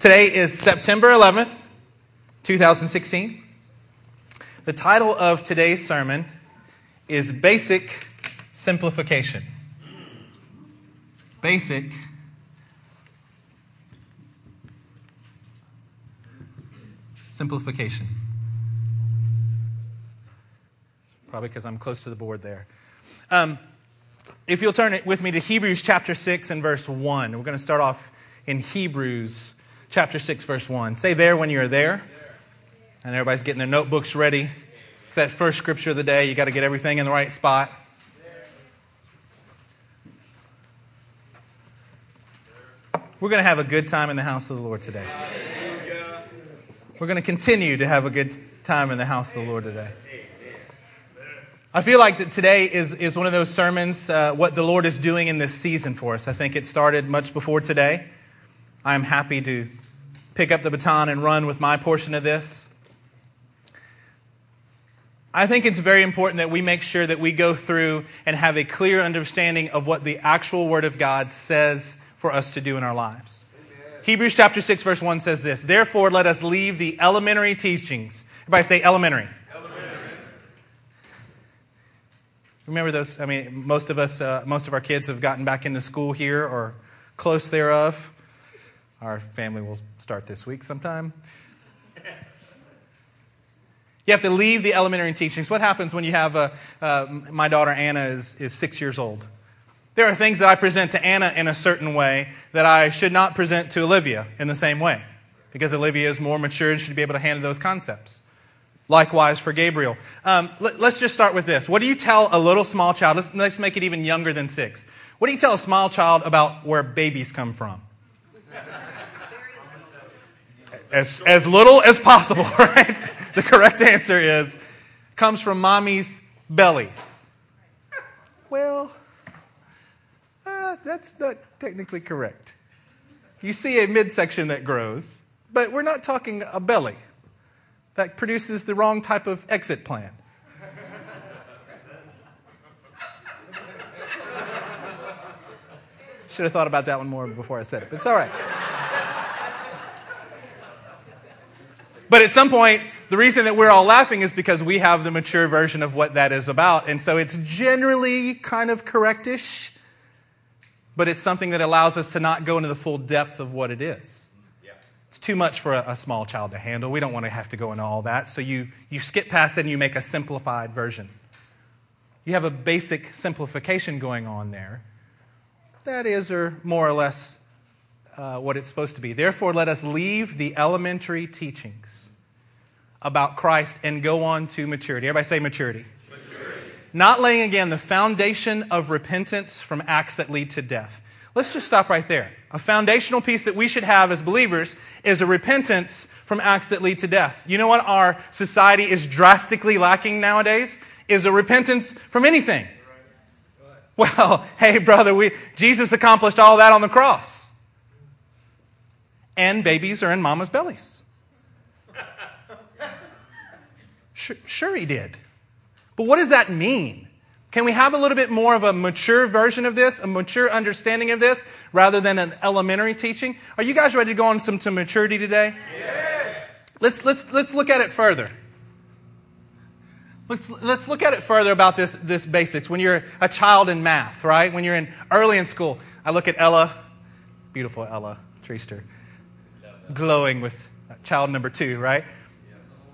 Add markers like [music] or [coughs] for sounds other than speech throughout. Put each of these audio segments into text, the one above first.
Today is September 11th, 2016. The title of today's sermon is Basic Simplification. Basic Simplification. Probably because I'm close to the board there. Um, if you'll turn it with me to Hebrews chapter 6 and verse 1. We're going to start off in Hebrews chapter 6, verse 1. Say there when you're there. And everybody's getting their notebooks ready. It's that first scripture of the day. You got to get everything in the right spot. We're going to have a good time in the house of the Lord today. We're going to continue to have a good time in the house of the Lord today. I feel like that today is, is one of those sermons, uh, what the Lord is doing in this season for us. I think it started much before today. I'm happy to pick up the baton and run with my portion of this. I think it's very important that we make sure that we go through and have a clear understanding of what the actual Word of God says for us to do in our lives. Amen. Hebrews chapter 6, verse 1 says this Therefore, let us leave the elementary teachings. Everybody say elementary. Remember those? I mean, most of us, uh, most of our kids have gotten back into school here or close thereof. Our family will start this week sometime. [laughs] You have to leave the elementary teachings. What happens when you have a, uh, my daughter Anna is, is six years old? There are things that I present to Anna in a certain way that I should not present to Olivia in the same way because Olivia is more mature and should be able to handle those concepts. Likewise for Gabriel. Um, let, us just start with this. What do you tell a little small child? Let's, let's make it even younger than six. What do you tell a small child about where babies come from? As, as little as possible, [laughs] right? The correct answer is comes from mommy's belly. Well, uh, that's not technically correct. You see a midsection that grows, but we're not talking a belly that produces the wrong type of exit plan. [laughs] Should have thought about that one more before I said it, but it's all right. But at some point, the reason that we're all laughing is because we have the mature version of what that is about. And so it's generally kind of correctish, but it's something that allows us to not go into the full depth of what it is. Yeah. It's too much for a, a, small child to handle. We don't want to have to go into all that. So you, you skip past it and you make a simplified version. You have a basic simplification going on there. That is, or more or less, uh, what it's supposed to be. Therefore, let us leave the elementary teachings about Christ and go on to maturity. Everybody say maturity. maturity. Not laying again the foundation of repentance from acts that lead to death. Let's just stop right there. A foundational piece that we should have as believers is a repentance from acts that lead to death. You know what our society is drastically lacking nowadays? Is a repentance from anything. Well, [laughs] hey, brother, we, Jesus accomplished all that on the cross. And babies are in mama's bellies. Sure, sure, he did. But what does that mean? Can we have a little bit more of a mature version of this, a mature understanding of this, rather than an elementary teaching? Are you guys ready to go on some to maturity today? Yes. Let's, let's, let's look at it further. Let's, let's look at it further about this, this basics. When you're a child in math, right? When you're in early in school, I look at Ella, beautiful Ella Treaster, glowing with child number two, right?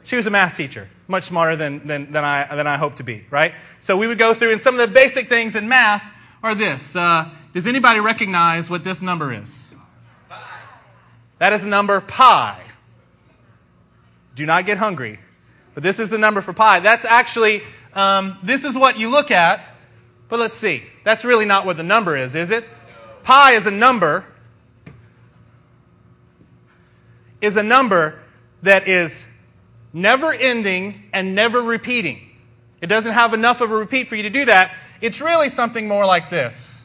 She was a math teacher, much smarter than, than, than, I, than I hope to be, right? So we would go through, and some of the basic things in math are this. Uh, does anybody recognize what this number is? Pi. That is the number pi. Do not get hungry. But this is the number for pi. That's actually, um, this is what you look at. But let's see. That's really not what the number is, is it? Pi is a number, is a number that is never ending and never repeating. It doesn't have enough of a repeat for you to do that. It's really something more like this.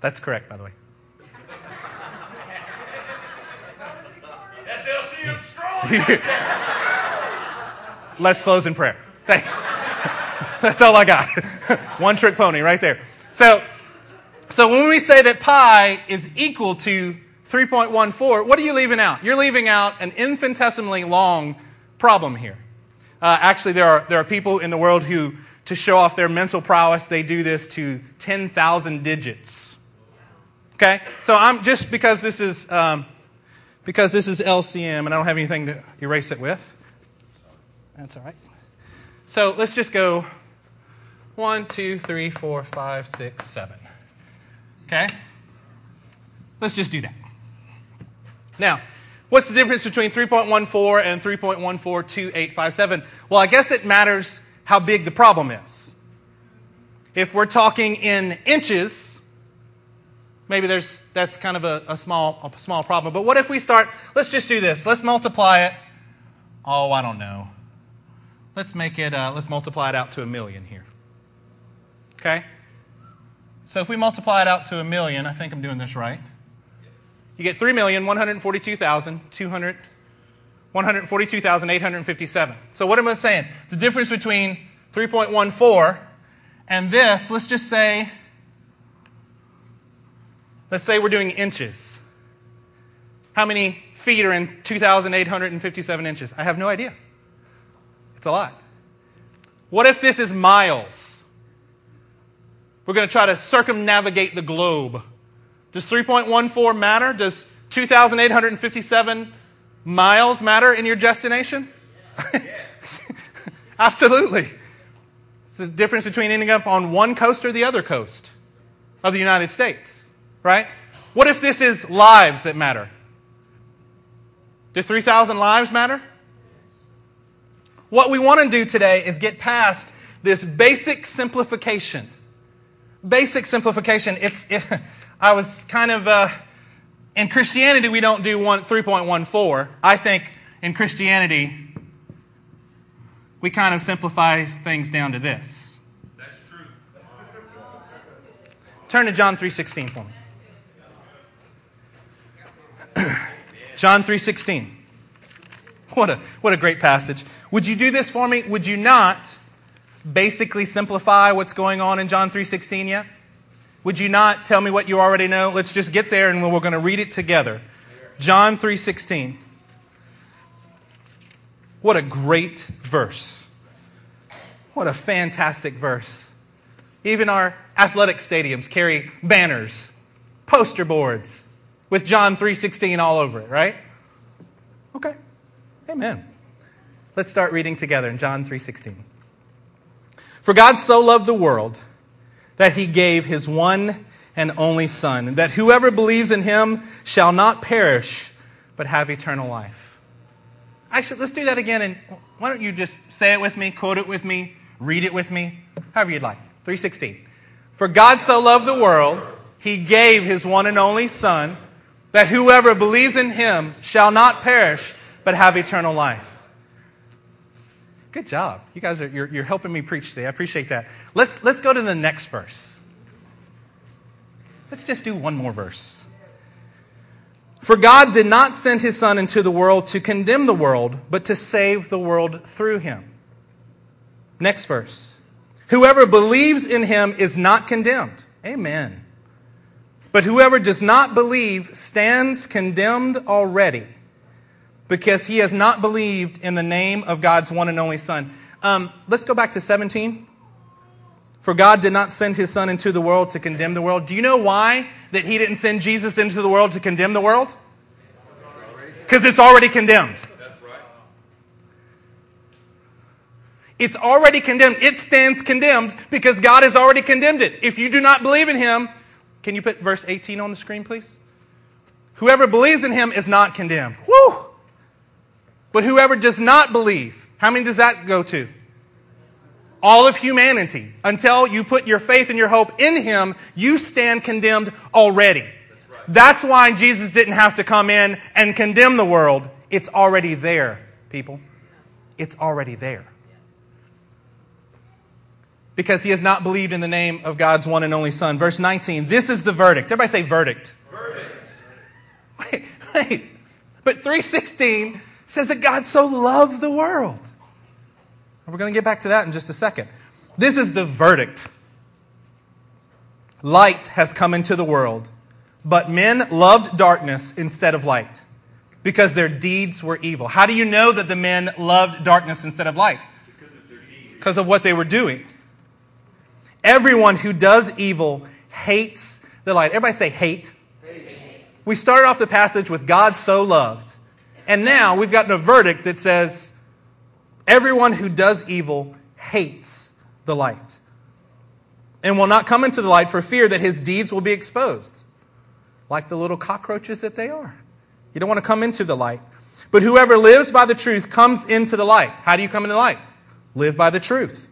That's correct, by the way. That's LCM strong. [laughs] Let's close in prayer. Thanks. [laughs] That's all I got. [laughs] One trick pony right there. So, so when we say that pi is equal to 3.14, what are you leaving out? You're leaving out an infinitesimally long problem here. Uh, actually, there are, there are people in the world who, to show off their mental prowess, they do this to 10,000 digits. Okay? So I'm just because this is, um, because this is LCM and I don't have anything to erase it with. That's all right. So let's just go one, two, three, four, five, six, seven. Okay? Let's just do that. Now, what's the difference between 3.14 and 3.142857? Well, I guess it matters how big the problem is. If we're talking in inches, maybe there's, that's kind of a, a, small, a small problem. But what if we start, let's just do this. Let's multiply it. Oh, I don't know. Let's make it, uh, let's multiply it out to a million here. Okay? So if we multiply it out to a million, I think I'm doing this right. You get 3,142,200. 142,857. So what am I saying? The difference between 3.14 and this, let's just say, let's say we're doing inches. How many feet are in 2,857 inches? I have no idea. It's a lot. What if this is miles? We're going to try to circumnavigate the globe. Does 3.14 matter? Does 2,857 miles matter in your destination? [laughs] Absolutely. It's the difference between ending up on one coast or the other coast of the United States, right? What if this is lives that matter? Do 3,000 lives matter? What we want to do today is get past this basic simplification. Basic simplification. It's, it, [laughs] I was kind of, uh, in Christianity, we don't do one, 3.14. I think in Christianity, we kind of simplify things down to this. That's true. Turn to John 3.16 for me. [clears throat] John 3.16. What a, what a great passage. Would you do this for me? Would you not basically simplify what's going on in John 3.16 yet? Would you not tell me what you already know? Let's just get there and we're going to read it together. John 3.16. What a great verse. What a fantastic verse. Even our athletic stadiums carry banners, poster boards with John 3:16 all over it, right? Okay. Amen. Let's start reading together in John 3:16. For God so loved the world that he gave his one and only son, that whoever believes in him shall not perish but have eternal life. Actually, let's do that again and why don't you just say it with me, quote it with me, read it with me, however you'd like. 316. For God so loved the world, he gave his one and only son, that whoever believes in him shall not perish but have eternal life. Good job. You guys are you're, you're helping me preach today. I appreciate that. Let's let's go to the next verse. Let's just do one more verse. For God did not send his son into the world to condemn the world, but to save the world through him. Next verse. Whoever believes in him is not condemned. Amen. But whoever does not believe stands condemned already because he has not believed in the name of God's one and only Son. Um, let's go back to 17. For God did not send his Son into the world to condemn the world. Do you know why that he didn't send Jesus into the world to condemn the world? Because it's already condemned. It's already condemned. It stands condemned because God has already condemned it. If you do not believe in him, can you put verse 18 on the screen, please? Whoever believes in him is not condemned. Woo! But whoever does not believe, how many does that go to? All of humanity. Until you put your faith and your hope in Him, you stand condemned already. That's, right. That's why Jesus didn't have to come in and condemn the world. It's already there, people. It's already there. Because he has not believed in the name of God's one and only Son. Verse 19, this is the verdict. Everybody say verdict. Verdict. Wait, wait. But 316 says that God so loved the world. We're going to get back to that in just a second. This is the verdict. Light has come into the world, but men loved darkness instead of light because their deeds were evil. How do you know that the men loved darkness instead of light? Because of what they were doing. Everyone who does evil hates the light. Everybody say hate. hate. We started off the passage with God so loved. And now we've gotten a verdict that says everyone who does evil hates the light and will not come into the light for fear that his deeds will be exposed, like the little cockroaches that they are. You don't want to come into the light. But whoever lives by the truth comes into the light. How do you come into the light? Live by the truth.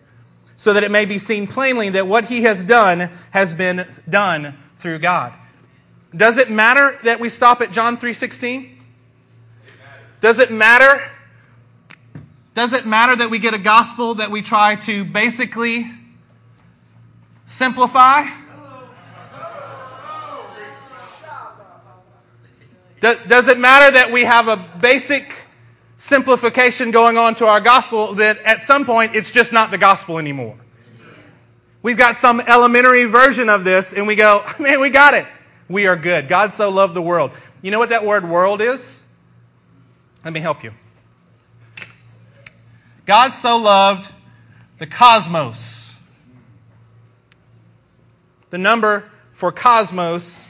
So that it may be seen plainly that what he has done has been done through God. Does it matter that we stop at John 3:16? Does it matter? Does it matter that we get a gospel that we try to basically simplify? Does it matter that we have a basic simplification going on to our gospel that at some point it's just not the gospel anymore? We've got some elementary version of this and we go, [laughs] man, we got it. We are good. God so loved the world. You know what that word world is? Let me help you. God so loved the cosmos. The number for cosmos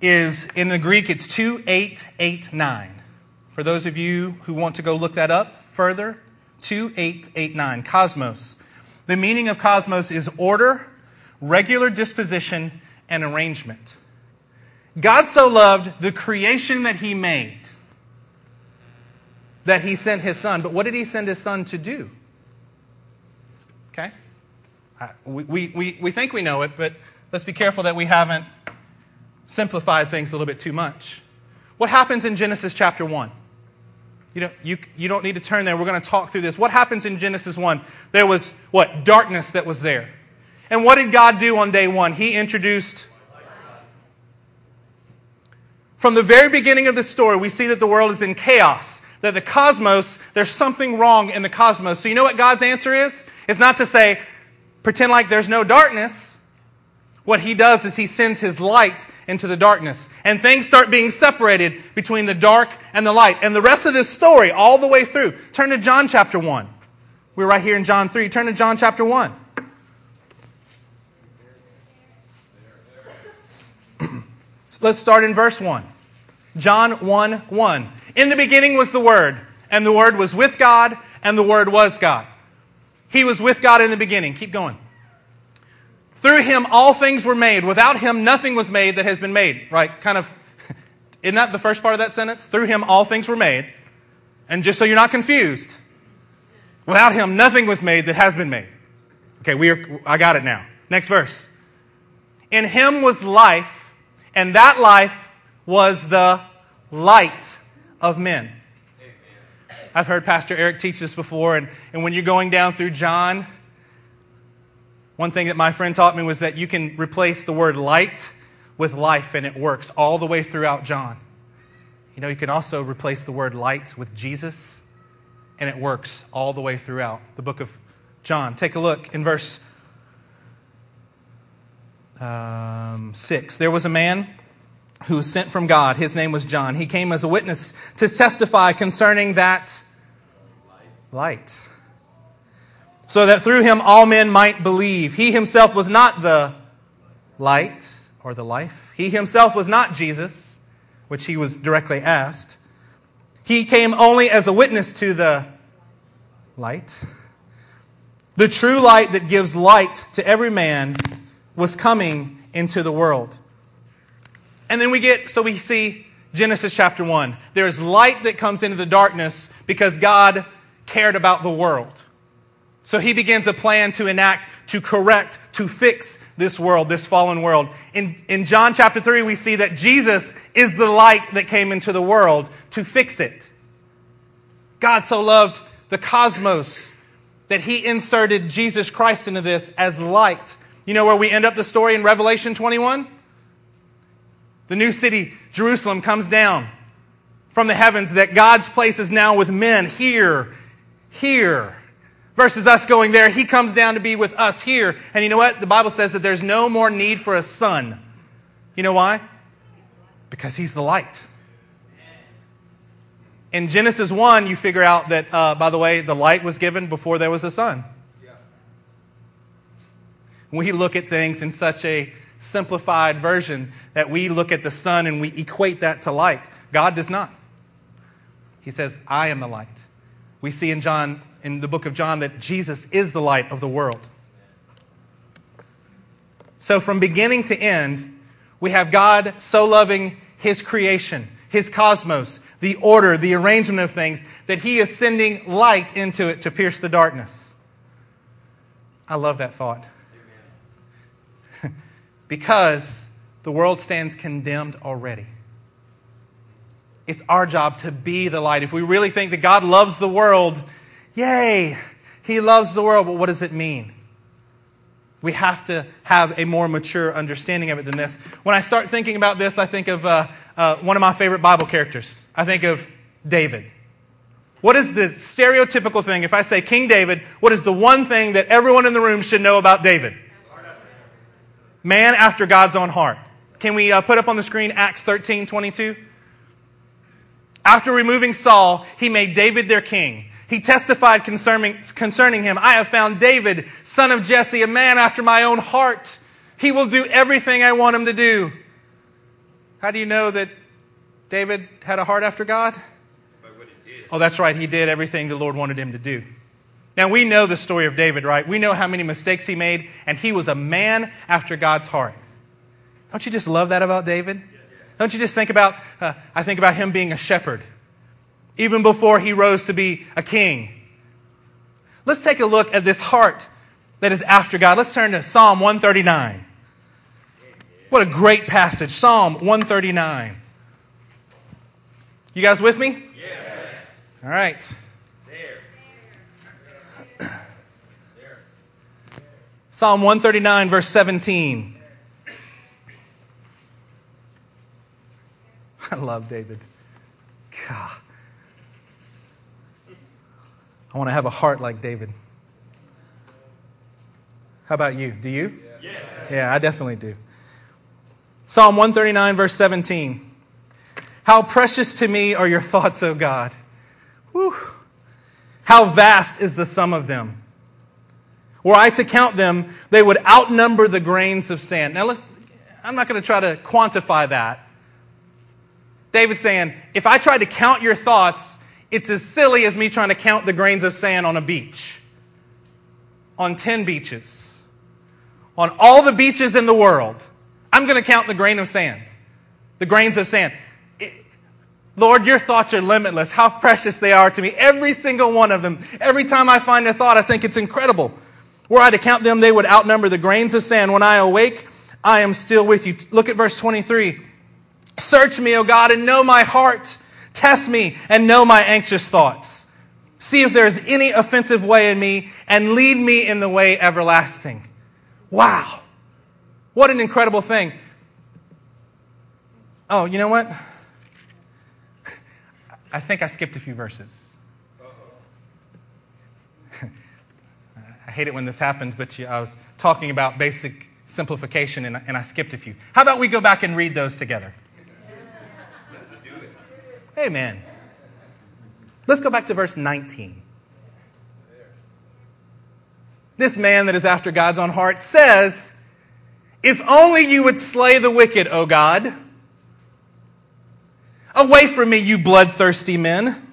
is in the Greek, it's 2889. For those of you who want to go look that up further, 2889, cosmos. The meaning of cosmos is order, regular disposition, and arrangement. God so loved the creation that He made that He sent His Son. But what did He send His Son to do? Okay? we, we, we think we know it, but let's be careful that we haven't simplified things a little bit too much. What happens in Genesis chapter 1? You don't, you, you don't need to turn there. We're going to talk through this. What happens in Genesis 1? There was what? Darkness that was there. And what did God do on day one? He introduced. From the very beginning of the story, we see that the world is in chaos. That the cosmos, there's something wrong in the cosmos. So you know what God's answer is? It's not to say, pretend like there's no darkness. What he does is he sends his light into the darkness. And things start being separated between the dark and the light. And the rest of this story, all the way through, turn to John chapter 1. We're right here in John 3. Turn to John chapter 1. [clears throat] Let's start in verse 1. John 1 1. In the beginning was the Word, and the Word was with God, and the Word was God. He was with God in the beginning. Keep going. Through him all things were made. Without him nothing was made that has been made. Right? Kind of, [laughs] isn't that the first part of that sentence? Through him all things were made. And just so you're not confused, without him nothing was made that has been made. Okay, we are, I got it now. Next verse. In him was life, and that life was the light of men. I've heard Pastor Eric teach this before, and, and when you're going down through John, one thing that my friend taught me was that you can replace the word light with life, and it works all the way throughout John. You know, you can also replace the word light with Jesus, and it works all the way throughout the book of John. Take a look in verse um, 6. There was a man who was sent from God. His name was John. He came as a witness to testify concerning that light so that through him all men might believe. He himself was not the light or the life. He himself was not Jesus, which he was directly asked. He came only as a witness to the light. The true light that gives light to every man was coming into the world. And then we get, so we see Genesis chapter 1. There's light that comes into the darkness because God cared about the world. So he begins a plan to enact, to correct, to fix this world, this fallen world. In, in John chapter 3, we see that Jesus is the light that came into the world to fix it. God so loved the cosmos that he inserted Jesus Christ into this as light. You know where we end up the story in Revelation 21? The new city, Jerusalem, comes down from the heavens, that God's place is now with men here, here versus us going there. He comes down to be with us here. And you know what? The Bible says that there's no more need for a sun. You know why? Because he's the light. In Genesis 1, you figure out that, uh, by the way, the light was given before there was a sun. We look at things in such a simplified version that we look at the sun and we equate that to light. God does not. He says, I am the light. We see in John, in the book of John, that Jesus is the light of the world. So from beginning to end, we have God so loving his creation, his cosmos, the order, the arrangement of things, that he is sending light into it to pierce the darkness. I love that thought. Because the world stands condemned already. It's our job to be the light. If we really think that God loves the world, yay, He loves the world. But what does it mean? We have to have a more mature understanding of it than this. When I start thinking about this, I think of uh, uh, one of my favorite Bible characters. I think of David. What is the stereotypical thing? If I say King David, what is the one thing that everyone in the room should know about David? Man after God's own heart. Can we uh, put up on the screen Acts 13 22? After removing Saul, he made David their king. He testified concerning, concerning him I have found David, son of Jesse, a man after my own heart. He will do everything I want him to do. How do you know that David had a heart after God? Oh, that's right. He did everything the Lord wanted him to do. Now, we know the story of David, right? We know how many mistakes he made, and he was a man after God's heart. Don't you just love that about David? Don't you just think about, uh, I think about him being a shepherd, even before he rose to be a king. Let's take a look at this heart that is after God. Let's turn to Psalm 139. What a great passage. Psalm 139. You guys with me? Yes. All right. Psalm 139, verse 17. [laughs] I love David. God. I want to have a heart like David. How about you? Do you? Yes. Yeah, I definitely do. Psalm 139, verse 17. How precious to me are your thoughts, O God. Whew. How vast is the sum of them. Were I to count them, they would outnumber the grains of sand. Now, I'm not going to try to quantify that. David's saying, if I tried to count your thoughts, it's as silly as me trying to count the grains of sand on a beach. On 10 beaches. On all the beaches in the world. I'm going to count the grain of sand. The grains of sand. Lord, your thoughts are limitless. How precious they are to me. Every single one of them. Every time I find a thought, I think it's incredible. Were I to count them, they would outnumber the grains of sand. When I awake, I am still with you. Look at verse 23. Search me, O God, and know my heart. Test me and know my anxious thoughts. See if there is any offensive way in me and lead me in the way everlasting. Wow. What an incredible thing. Oh, you know what? [laughs] I think I skipped a few verses. I hate it when this happens, but I was talking about basic simplification and, and I skipped a few. How about we go back and read those together? Let's do it. Amen. Let's go back to verse 19. This man that is after God's own heart says, If only you would slay the wicked, O God. Away from me, you bloodthirsty men.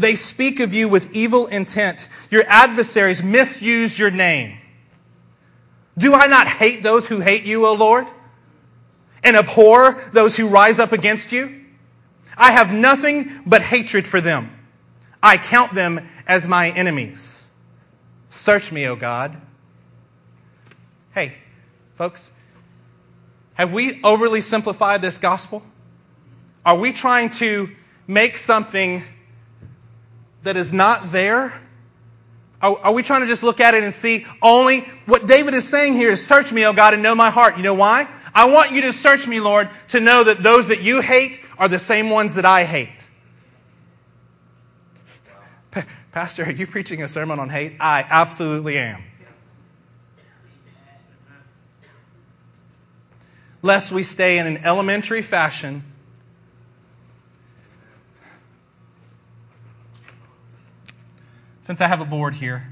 They speak of you with evil intent. Your adversaries misuse your name. Do I not hate those who hate you, O Lord? And abhor those who rise up against you? I have nothing but hatred for them. I count them as my enemies. Search me, O God. Hey, folks, have we overly simplified this gospel? Are we trying to make something that is not there? Are, are, we trying to just look at it and see only what David is saying here is search me, O God, and know my heart. You know why? I want you to search me, Lord, to know that those that you hate are the same ones that I hate. Pastor, are you preaching a sermon on hate? I absolutely am. Lest we stay in an elementary fashion since I have a board here.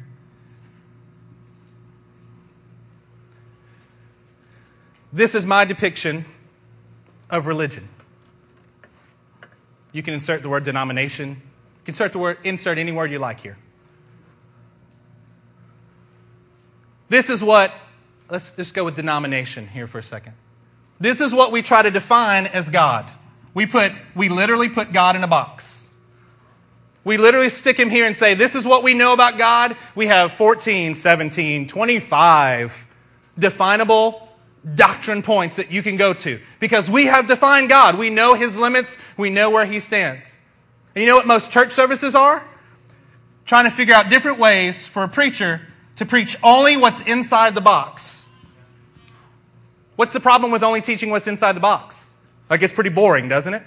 This is my depiction of religion. You can insert the word denomination. You can insert the word insert any word you like here. This is what let's just go with denomination here for a second. This is what we try to define as God. We put we literally put God in a box. We literally stick him here and say, This is what we know about God. We have 14, 17, 25 definable doctrine points that you can go to because we have defined God. We know his limits, we know where he stands. And you know what most church services are? Trying to figure out different ways for a preacher to preach only what's inside the box. What's the problem with only teaching what's inside the box? Like, it's pretty boring, doesn't it?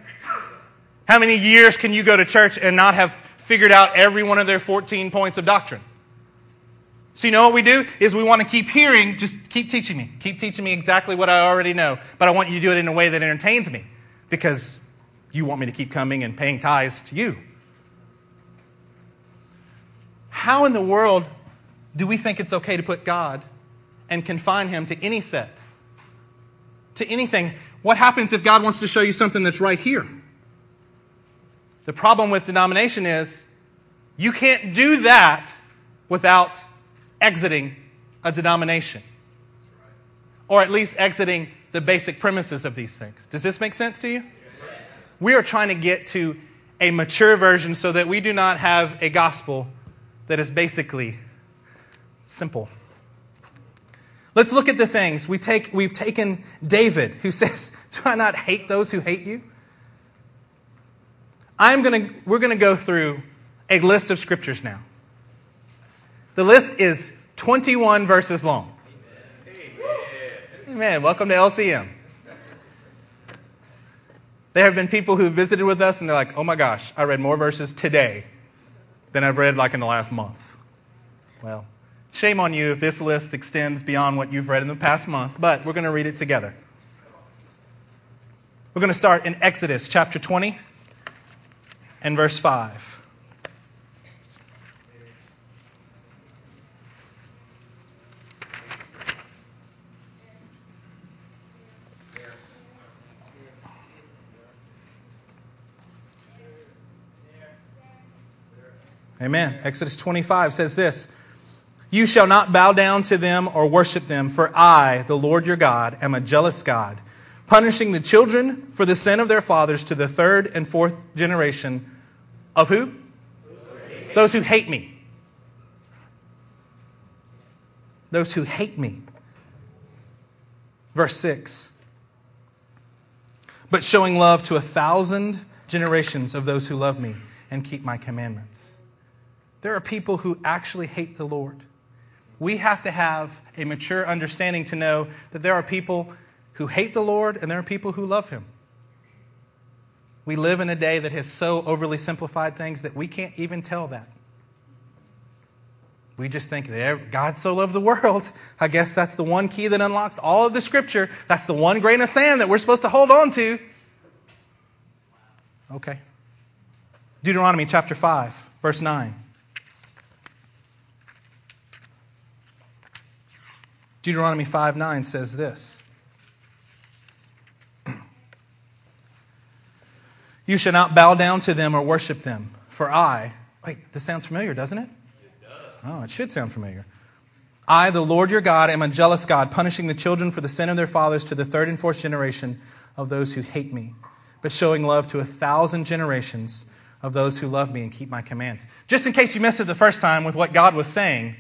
How many years can you go to church and not have figured out every one of their 14 points of doctrine. So you know what we do is we want to keep hearing, just keep teaching me. Keep teaching me exactly what I already know. But I want you to do it in a way that entertains me because you want me to keep coming and paying tithes to you. How in the world do we think it's okay to put God and confine him to any set? To anything? What happens if God wants to show you something that's right here? The problem with denomination is you can't do that without exiting a denomination. Or at least exiting the basic premises of these things. Does this make sense to you? We are trying to get to a mature version so that we do not have a gospel that is basically simple. Let's look at the things. We take, we've taken David, who [laughs] says, Do I not hate those who hate you? I'm gonna, we're going to go through a list of scriptures now. The list is 21 verses long. Amen. Amen. Welcome to LCM. There have been people who visited with us and they're like, oh my gosh, I read more verses today than I've read like in the last month. Well, shame on you if this list extends beyond what you've read in the past month, but we're going to read it together. We're going to start in Exodus chapter 20 and verse 5. Amen. Exodus 25 says this You shall not bow down to them or worship them, for I, the Lord your God, am a jealous God punishing the children for the sin of their fathers to the third and fourth generation of who? Those who hate me. Those who hate me. Verse 6. But showing love to a thousand generations of those who love me and keep my commandments. There are people who actually hate the Lord. We have to have a mature understanding to know that there are people who hate the Lord and there are people who love him. We live in a day that has so overly simplified things that we can't even tell that. We just think that God so loved the world. [laughs] I guess that's the one key that unlocks all of the scripture. That's the one grain of sand that we're supposed to hold on to. Okay. Deuteronomy chapter 5, verse 9. Deuteronomy 5 9 says this You shall not bow down to them or worship them, for I, wait, this sounds familiar, doesn't it? It does. Oh, it should sound familiar. I, the Lord your God, am a jealous God, punishing the children for the sin of their fathers to the third and fourth generation of those who hate me, but showing love to a thousand generations of those who love me and keep my commands. Just in case you missed it the first time with what God was saying,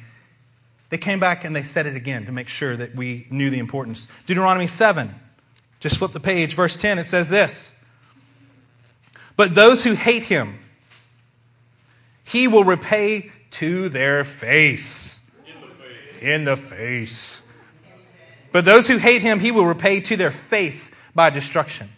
they came back and they said it again to make sure that we knew the importance. Deuteronomy 7, just flip the page, verse 10, it says this. But those who hate him, he will repay to their face. In the face. In the face. But those who hate him, he will repay to their face by destruction.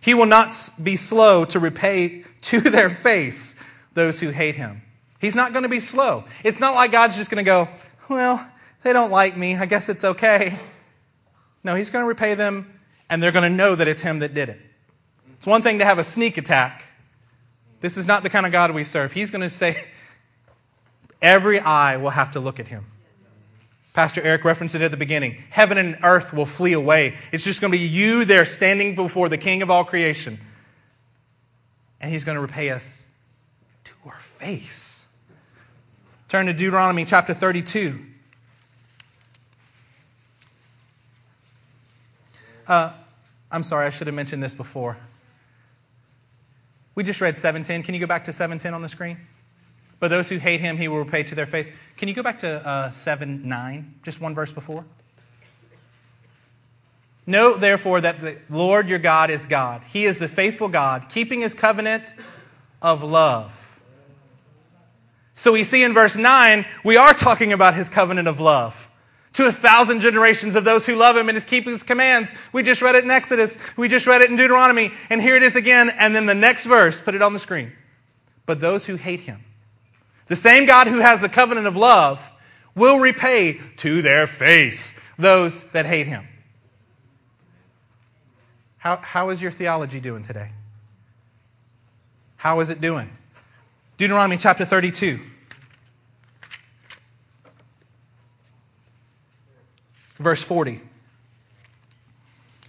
He will not be slow to repay to [laughs] their face those who hate him. He's not going to be slow. It's not like God's just going to go, well, they don't like me. I guess it's okay. No, He's going to repay them, and they're going to know that it's Him that did it. It's one thing to have a sneak attack. This is not the kind of God we serve. He's going to say, [laughs] every eye will have to look at Him. Pastor Eric referenced it at the beginning. Heaven and earth will flee away. It's just going to be you there standing before the King of all creation. And He's going to repay us to our face. Turn to Deuteronomy chapter 32. Uh, I'm sorry, I should have mentioned this before. We just read 710. Can you go back to 710 on the screen? But those who hate him, he will repay to their face. Can you go back to uh, 7 9, just one verse before? Know therefore that the Lord your God is God. He is the faithful God, keeping his covenant of love. So we see in verse 9, we are talking about his covenant of love to a thousand generations of those who love him and is keeping his commands. We just read it in Exodus. We just read it in Deuteronomy. And here it is again. And then the next verse, put it on the screen. But those who hate him, the same God who has the covenant of love, will repay to their face those that hate him. How, how is your theology doing today? How is it doing? Deuteronomy chapter 32. Verse 40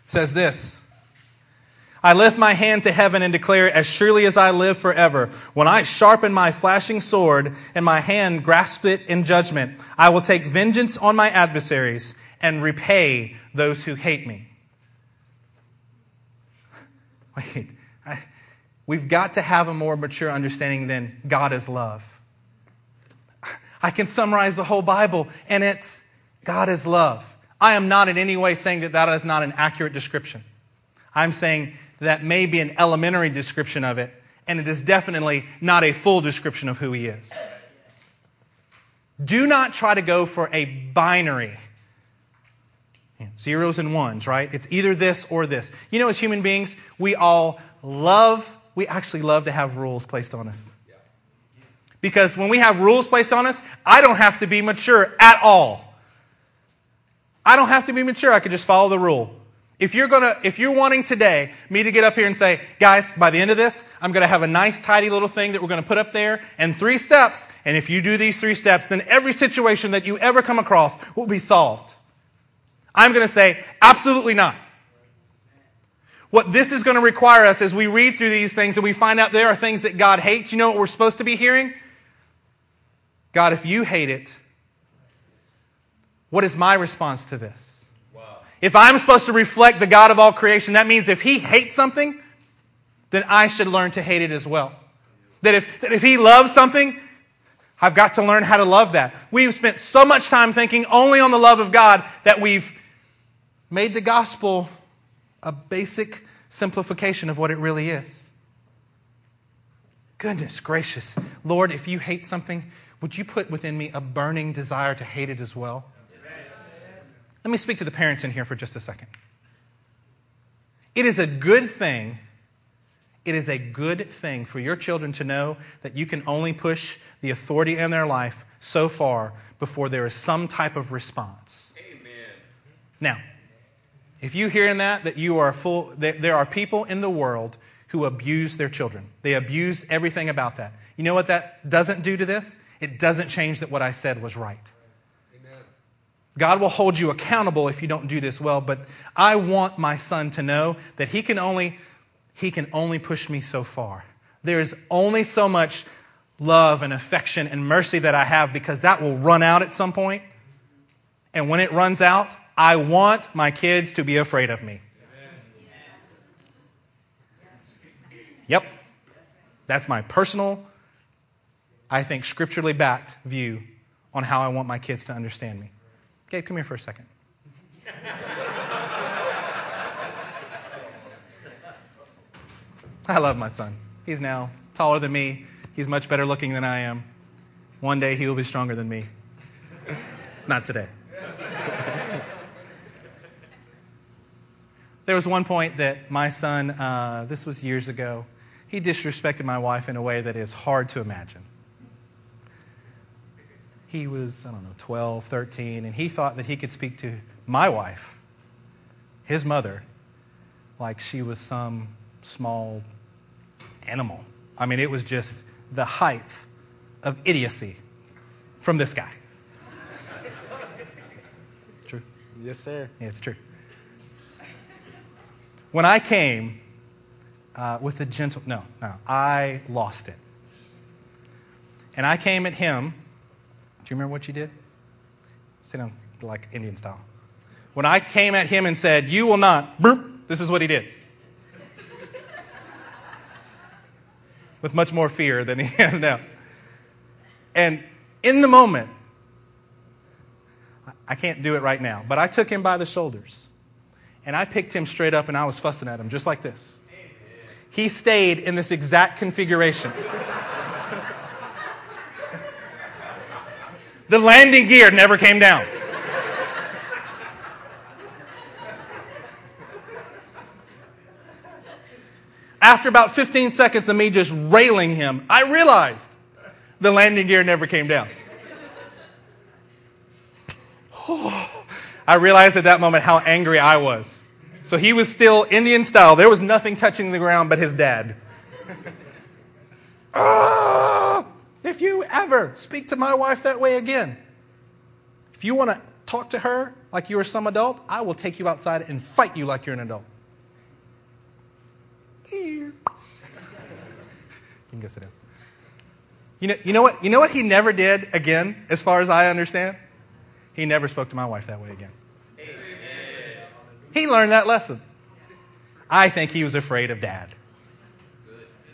says this I lift my hand to heaven and declare, as surely as I live forever, when I sharpen my flashing sword and my hand grasp it in judgment, I will take vengeance on my adversaries and repay those who hate me. [laughs] Wait, I, we've got to have a more mature understanding than God is love. I can summarize the whole Bible, and it's God is love. I am not in any way saying that that is not an accurate description. I'm saying that may be an elementary description of it, and it is definitely not a full description of who he is. Do not try to go for a binary. Zeros and ones, right? It's either this or this. You know, as human beings, we all love, we actually love to have rules placed on us. Because when we have rules placed on us, I don't have to be mature at all. I don't have to be mature. I could just follow the rule. If you're gonna, if you're wanting today me to get up here and say, guys, by the end of this, I'm gonna have a nice tidy little thing that we're gonna put up there and three steps. And if you do these three steps, then every situation that you ever come across will be solved. I'm gonna say, absolutely not. What this is gonna require us as we read through these things and we find out there are things that God hates, you know what we're supposed to be hearing? God, if you hate it, what is my response to this? If I'm supposed to reflect the God of all creation, that means if he hates something, then I should learn to hate it as well. That if, that if he loves something, I've got to learn how to love that. We've spent so much time thinking only on the love of God that we've made the gospel a basic simplification of what it really is. Goodness gracious. Lord, if you hate something, would you put within me a burning desire to hate it as well? Let me speak to the parents in here for just a second. It is a good thing, it is a good thing for your children to know that you can only push the authority in their life so far before there is some type of response. Amen. Now, if you hear in that that you are full, there are people in the world who abuse their children. They abuse everything about that. You know what that doesn't do to this? It doesn't change that what I said was right. God will hold you accountable if you don't do this well, but I want my son to know that he can only, he can only push me so far. There is only so much love and affection and mercy that I have because that will run out at some point. And when it runs out, I want my kids to be afraid of me. Yep. That's my personal, I think, scripturally backed view on how I want my kids to understand me. Gabe, come here for a second. I love my son. He's now taller than me. He's much better looking than I am. One day he will be stronger than me. Not today. there was one point that my son, uh, this was years ago, he disrespected my wife in a way that is hard to imagine. He was, I don't know, 12, 13, and he thought that he could speak to my wife, his mother, like she was some small animal. I mean, it was just the height of idiocy from this guy. true? Yes, sir. Yeah, it's true. When I came uh, with a gentle, no, no, I lost it. And I came at him. Do you remember what you did? Sit down like Indian style. When I came at him and said, You will not, burp, this is what he did. [laughs] With much more fear than he [laughs] has now. And in the moment, I can't do it right now, but I took him by the shoulders and I picked him straight up and I was fussing at him just like this. He stayed in this exact configuration. [laughs] the landing gear never came down. After about 15 seconds of me just railing him, I realized the landing gear never came down. I realized at that moment how angry I was. So he was still Indian style. There was nothing touching the ground but his dad. ah, if you ever speak to my wife that way again, if you want to talk to her like you are some adult, I will take you outside and fight you like you're an adult. You can go sit down. You know, you know what? You know what he never did again, as far as I understand? He never spoke to my wife that way again. Amen. He learned that lesson. I think he was afraid of dad.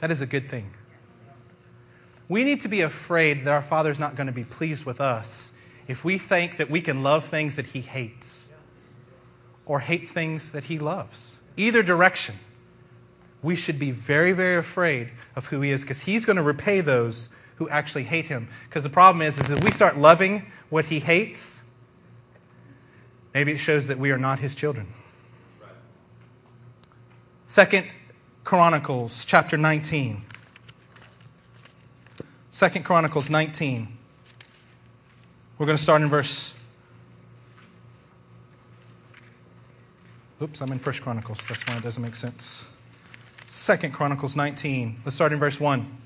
That is a good thing. We need to be afraid that our Father's not going to be pleased with us if we think that we can love things that he hates or hate things that he loves. Either direction we should be very, very afraid of who he is because he's going to repay those who actually hate him. Because the problem is, is if we start loving what he hates, maybe it shows that we are not his children. Second Chronicles chapter 19. Second Chronicles 19. We're going to start in verse. Oops, I'm in First Chronicles. That's why it doesn't make sense. Second Chronicles 19. Let's start in verse 1.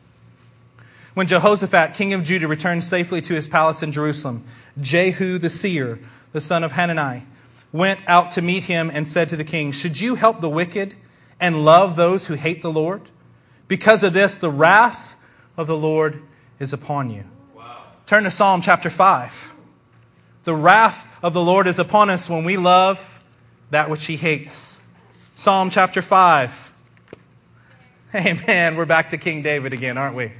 When Jehoshaphat, king of Judah, returned safely to his palace in Jerusalem, Jehu the seer, the son of Hanani, went out to meet him and said to the king, Should you help the wicked and love those who hate the Lord? Because of this, the wrath of the Lord is upon you. Wow. Turn to Psalm chapter 5. The wrath of the Lord is upon us when we love that which he hates. Psalm chapter 5. [laughs] Hey Amen. We're back to King David again, aren't we?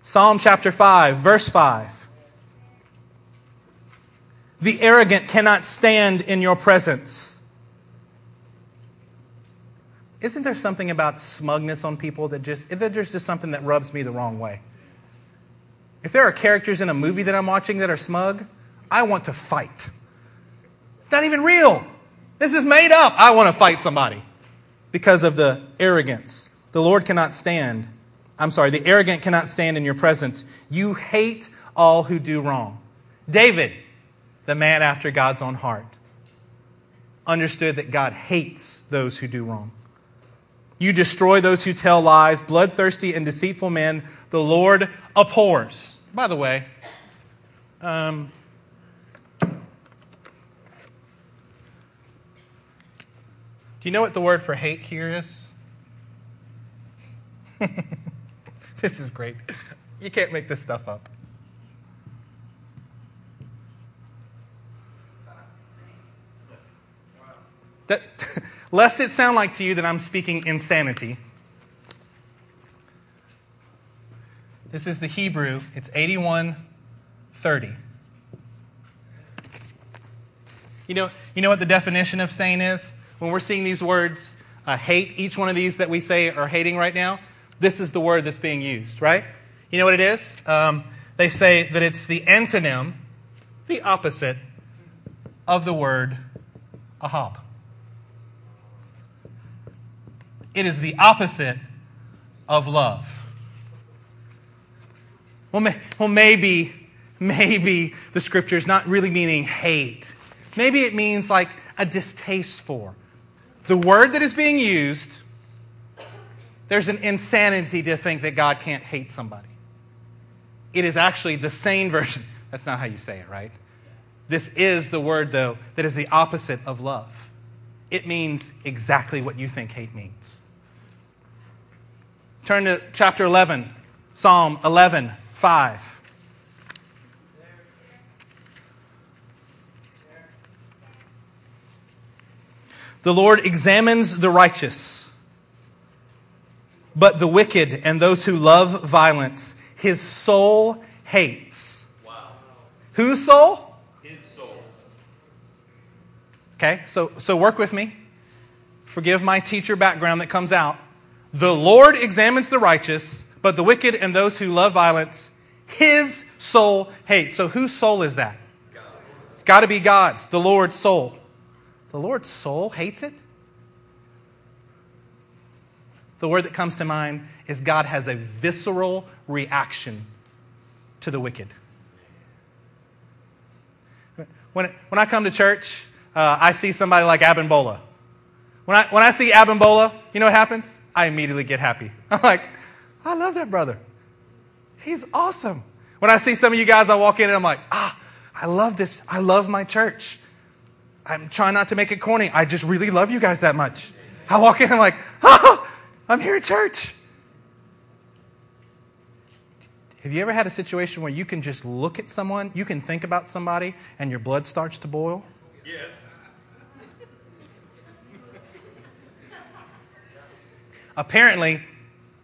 Psalm chapter 5, verse 5. The arrogant cannot stand in your presence. Isn't there something about smugness on people that just, there's just something that rubs me the wrong way? If there are characters in a movie that I'm watching that are smug, I want to fight. It's not even real. This is made up. I want to fight somebody because of the arrogance. The Lord cannot stand. I'm sorry, the arrogant cannot stand in your presence. You hate all who do wrong. David, the man after God's own heart, understood that God hates those who do wrong. You destroy those who tell lies, bloodthirsty and deceitful men, the Lord abhors. By the way, um, Do you know what the word for hate here is? [laughs] this is great. You can't make this stuff up. That, [laughs] lest it sound like to you that I'm speaking insanity, this is the Hebrew. It's 8130. You know, you know what the definition of sane is? when we're seeing these words, uh, hate, each one of these that we say are hating right now, this is the word that's being used, right? You know what it is? Um, they say that it's the antonym, the opposite of the word ahab. It is the opposite of love. Well, may, well maybe, maybe the scripture is not really meaning hate. Maybe it means like a distaste for. The word that is being used, there's an insanity to think that God can't hate somebody. It is actually the sane version. [laughs] That's not how you say it, right? This is the word, though, that is the opposite of love. It means exactly what you think hate means. Turn to chapter 11, Psalm 11, 5. The Lord examines the righteous, but the wicked and those who love violence, his soul hates. Wow. Whose soul? His soul. Okay, so, so work with me. Forgive my teacher background that comes out. The Lord examines the righteous, but the wicked and those who love violence, his soul hates. So whose soul is that? It's got to be God's, the Lord's soul. The Lord's soul hates it? The word that comes to mind is God has a visceral reaction to the wicked. When, when I come to church, uh, I see somebody like Abimbola. When I, when I see Abimbola, you know what happens? I immediately get happy. [laughs] I'm like, I love that brother. He's awesome. When I see some of you guys, I walk in and I'm like, ah, I love this. I love my church. I'm trying not to make it corny. I just really love you guys that much. I walk in, I'm like, [laughs] ah, I'm here at church. Have you ever had a situation where you can just look at someone, you can think about somebody, and your blood starts to boil? Yes. Apparently,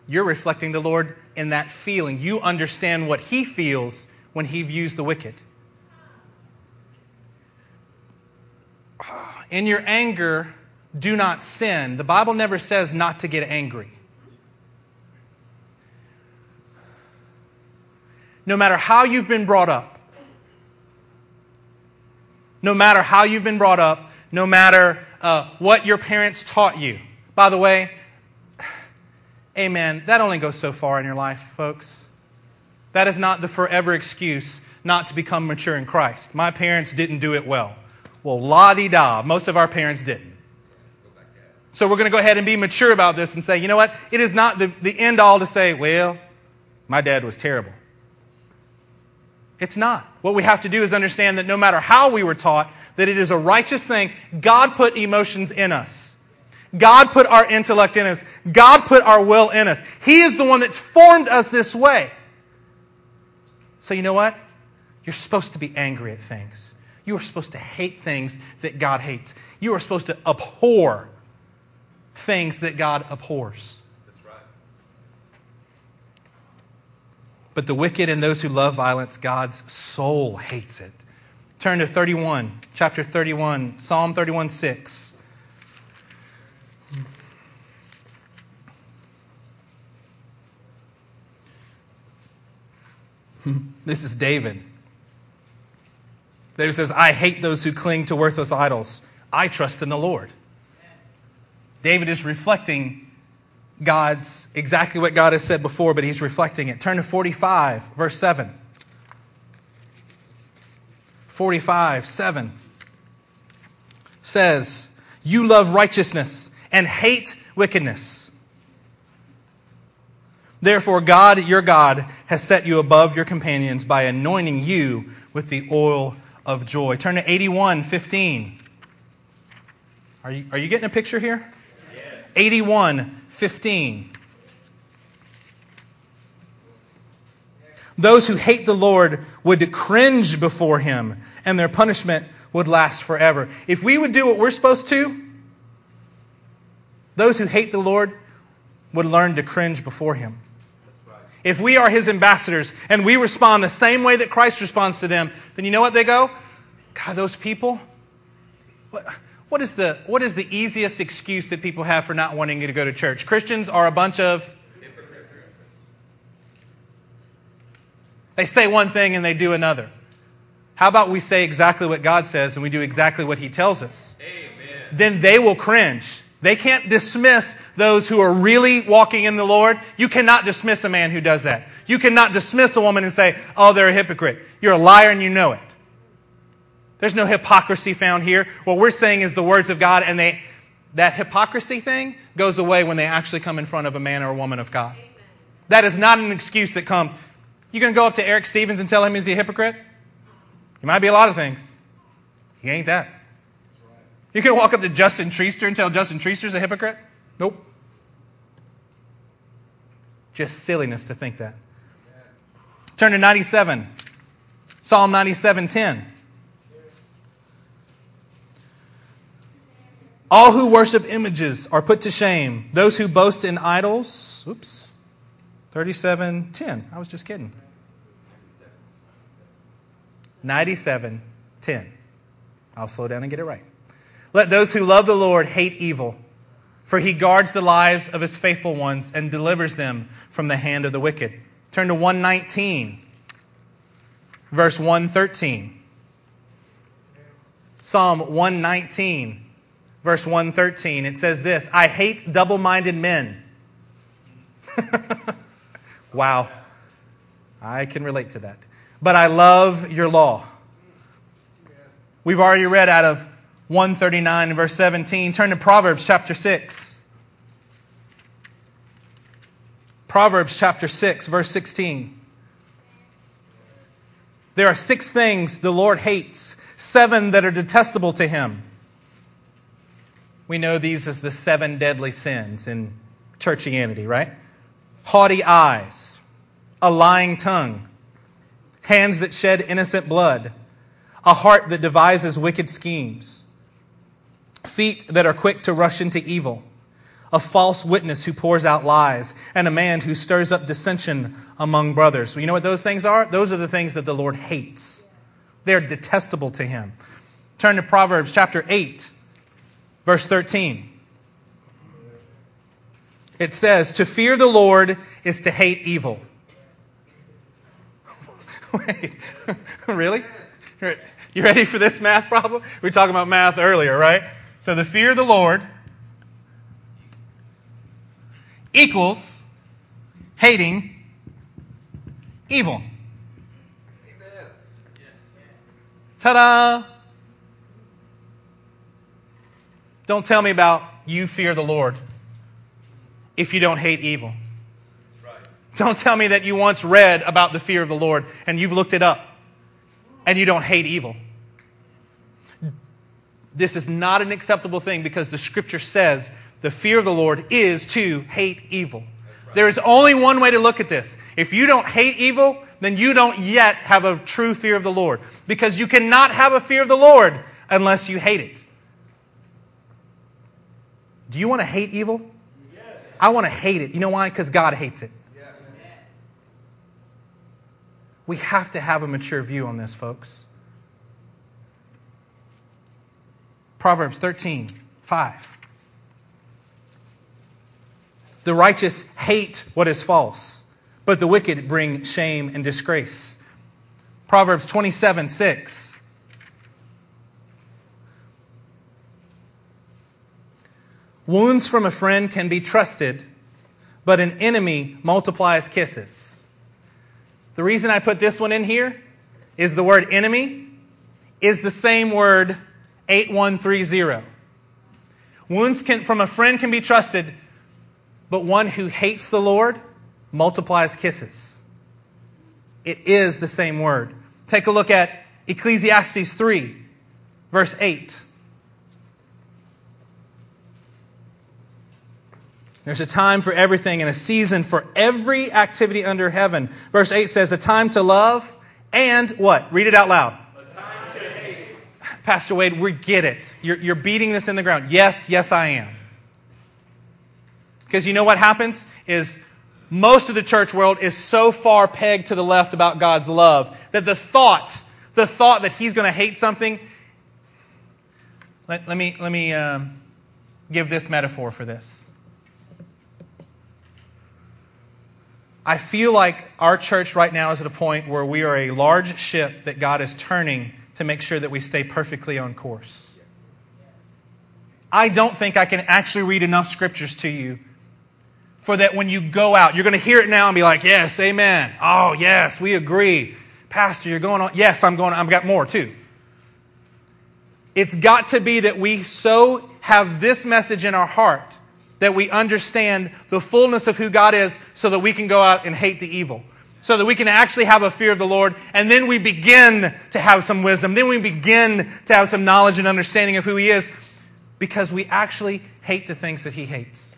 you're reflecting the Lord in that feeling. You understand what He feels when He views the wicked. [sighs] In your anger, do not sin. The Bible never says not to get angry. No matter how you've been brought up, no matter how you've been brought up, no matter uh, what your parents taught you. By the way, amen, that only goes so far in your life, folks. That is not the forever excuse not to become mature in Christ. My parents didn't do it well. Well, la di da, most of our parents didn't. So we're going to go ahead and be mature about this and say, you know what? It is not the, the end all to say, well, my dad was terrible. It's not. What we have to do is understand that no matter how we were taught, that it is a righteous thing. God put emotions in us. God put our intellect in us. God put our will in us. He is the one that's formed us this way. So you know what? You're supposed to be angry at things. You are supposed to hate things that God hates. You are supposed to abhor things that God abhors. That's right. But the wicked and those who love violence, God's soul hates it. Turn to 31, chapter 31, Psalm 31 6. [laughs] This is David. David says, I hate those who cling to worthless idols. I trust in the Lord. David is reflecting God's exactly what God has said before, but he's reflecting it. Turn to 45, verse 7. 45, 7 says, You love righteousness and hate wickedness. Therefore, God, your God, has set you above your companions by anointing you with the oil of joy. Turn to 81, 15. Are you, are you getting a picture here? 81 15. Those who hate the Lord would cringe before him, and their punishment would last forever. If we would do what we're supposed to, those who hate the Lord would learn to cringe before him. If we are his ambassadors and we respond the same way that Christ responds to them, then you know what they go? God, those people, what, what is, the, what is the easiest excuse that people have for not wanting you to go to church? Christians are a bunch of. They say one thing and they do another. How about we say exactly what God says and we do exactly what He tells us? Amen. Then they will cringe. They can't dismiss those who are really walking in the Lord, you cannot dismiss a man who does that. You cannot dismiss a woman and say, oh, they're a hypocrite. You're a liar and you know it. There's no hypocrisy found here. What we're saying is the words of God, and they, that hypocrisy thing goes away when they actually come in front of a man or a woman of God. That is not an excuse that comes. You going to go up to Eric Stevens and tell him he's a hypocrite? He might be a lot of things. He ain't that. You can walk up to Justin Treaster and tell Justin Treaster's a hypocrite? Nope. Just silliness to think that. Turn to 97. Psalm 97:10. All who worship images are put to shame. Those who boast in idols, oops, 37:10. I was just kidding. 97:10. I'll slow down and get it right. Let those who love the Lord hate evil, for he guards the lives of his faithful ones and delivers them from the hand of the wicked. Turn to 119, verse 113. Psalm 119, verse 113. It says this I hate double minded men. [laughs] wow. I can relate to that. But I love your law. We've already read out of 139 and verse 17. Turn to Proverbs chapter 6. Proverbs chapter 6, verse 16. There are six things the Lord hates, seven that are detestable to him. We know these as the seven deadly sins in churchianity, right? Haughty eyes, a lying tongue, hands that shed innocent blood, a heart that devises wicked schemes, feet that are quick to rush into evil, a false witness who pours out lies, and a man who stirs up dissension among brothers. You know what those things are? Those are the things that the Lord hates. They're detestable to him. Turn to Proverbs chapter 8, verse 13. It says, To fear the Lord is to hate evil. [laughs] Wait, [laughs] really? You ready for this math problem? We were talking about math earlier, right? So the fear of the Lord equals hating evil. Ta da! Don't tell me about you fear the Lord if you don't hate evil. Don't tell me that you once read about the fear of the Lord and you've looked it up and you don't hate evil. This is not an acceptable thing because the scripture says the fear of the Lord is to hate evil. There is only one way to look at this. If you don't hate evil, then you don't yet have a true fear of the Lord. Because you cannot have a fear of the Lord unless you hate it. Do you want to hate evil? I want to hate it. You know why? Because God hates it. We have to have a mature view on this, folks. Proverbs 13, 5. The righteous hate what is false, but the wicked bring shame and disgrace. Proverbs 27, 6. Wounds from a friend can be trusted, but an enemy multiplies kisses. The reason I put this one in here is the word enemy is the same word 8130. Wounds can, from a friend can be trusted, but one who hates the Lord multiplies kisses. It is the same word. Take a look at Ecclesiastes 3, verse 8. There's a time for everything and a season for every activity under heaven. Verse 8 says, a time to love and what? Read it out loud. Pastor Wade, we get it. You're, you're beating this in the ground. Yes, yes, I am. Because you know what happens? Is most of the church world is so far pegged to the left about God's love that the thought, the thought that He's going to hate something. Let, let me, let me um, give this metaphor for this. I feel like our church right now is at a point where we are a large ship that God is turning to make sure that we stay perfectly on course. I don't think I can actually read enough scriptures to you for that when you go out, you're going to hear it now and be like, yes, amen. Oh, yes, we agree. Pastor, you're going on. Yes, I'm going, I've got more too. It's got to be that we so have this message in our heart that we understand the fullness of who God is so that we can go out and hate the evil. So that we can actually have a fear of the Lord. And then we begin to have some wisdom. Then we begin to have some knowledge and understanding of who He is because we actually hate the things that He hates.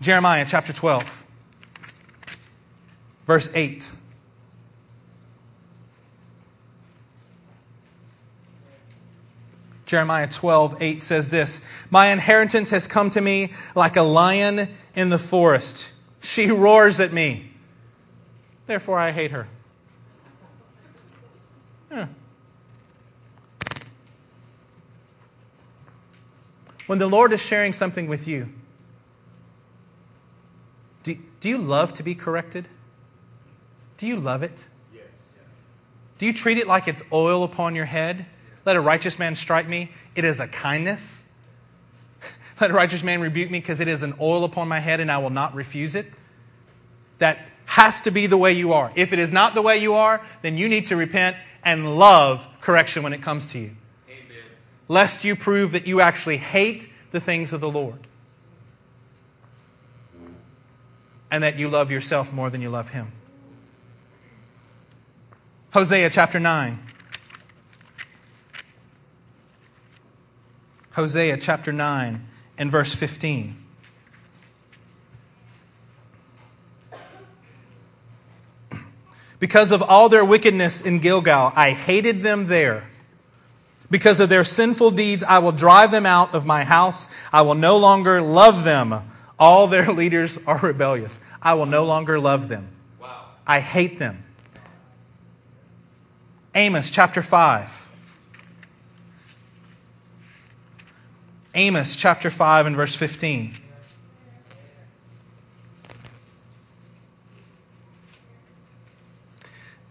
Jeremiah chapter 12, verse 8. Jeremiah 12, 8 says this My inheritance has come to me like a lion in the forest. She roars at me. Therefore, I hate her. Yeah. When the Lord is sharing something with you, do, do you love to be corrected? Do you love it? Yes. Do you treat it like it's oil upon your head? Let a righteous man strike me. It is a kindness. [laughs] Let a righteous man rebuke me because it is an oil upon my head and I will not refuse it. That has to be the way you are. If it is not the way you are, then you need to repent and love correction when it comes to you. Amen. Lest you prove that you actually hate the things of the Lord. And that you love yourself more than you love Him. Hosea chapter 9. Hosea chapter 9 and verse 15. Because of all their wickedness in Gilgal, I hated them there. Because of their sinful deeds, I will drive them out of my house. I will no longer love them. All their [laughs] leaders are rebellious. I will no longer love them. Wow. I hate them. Amos chapter 5. Amos chapter 5 and verse 15.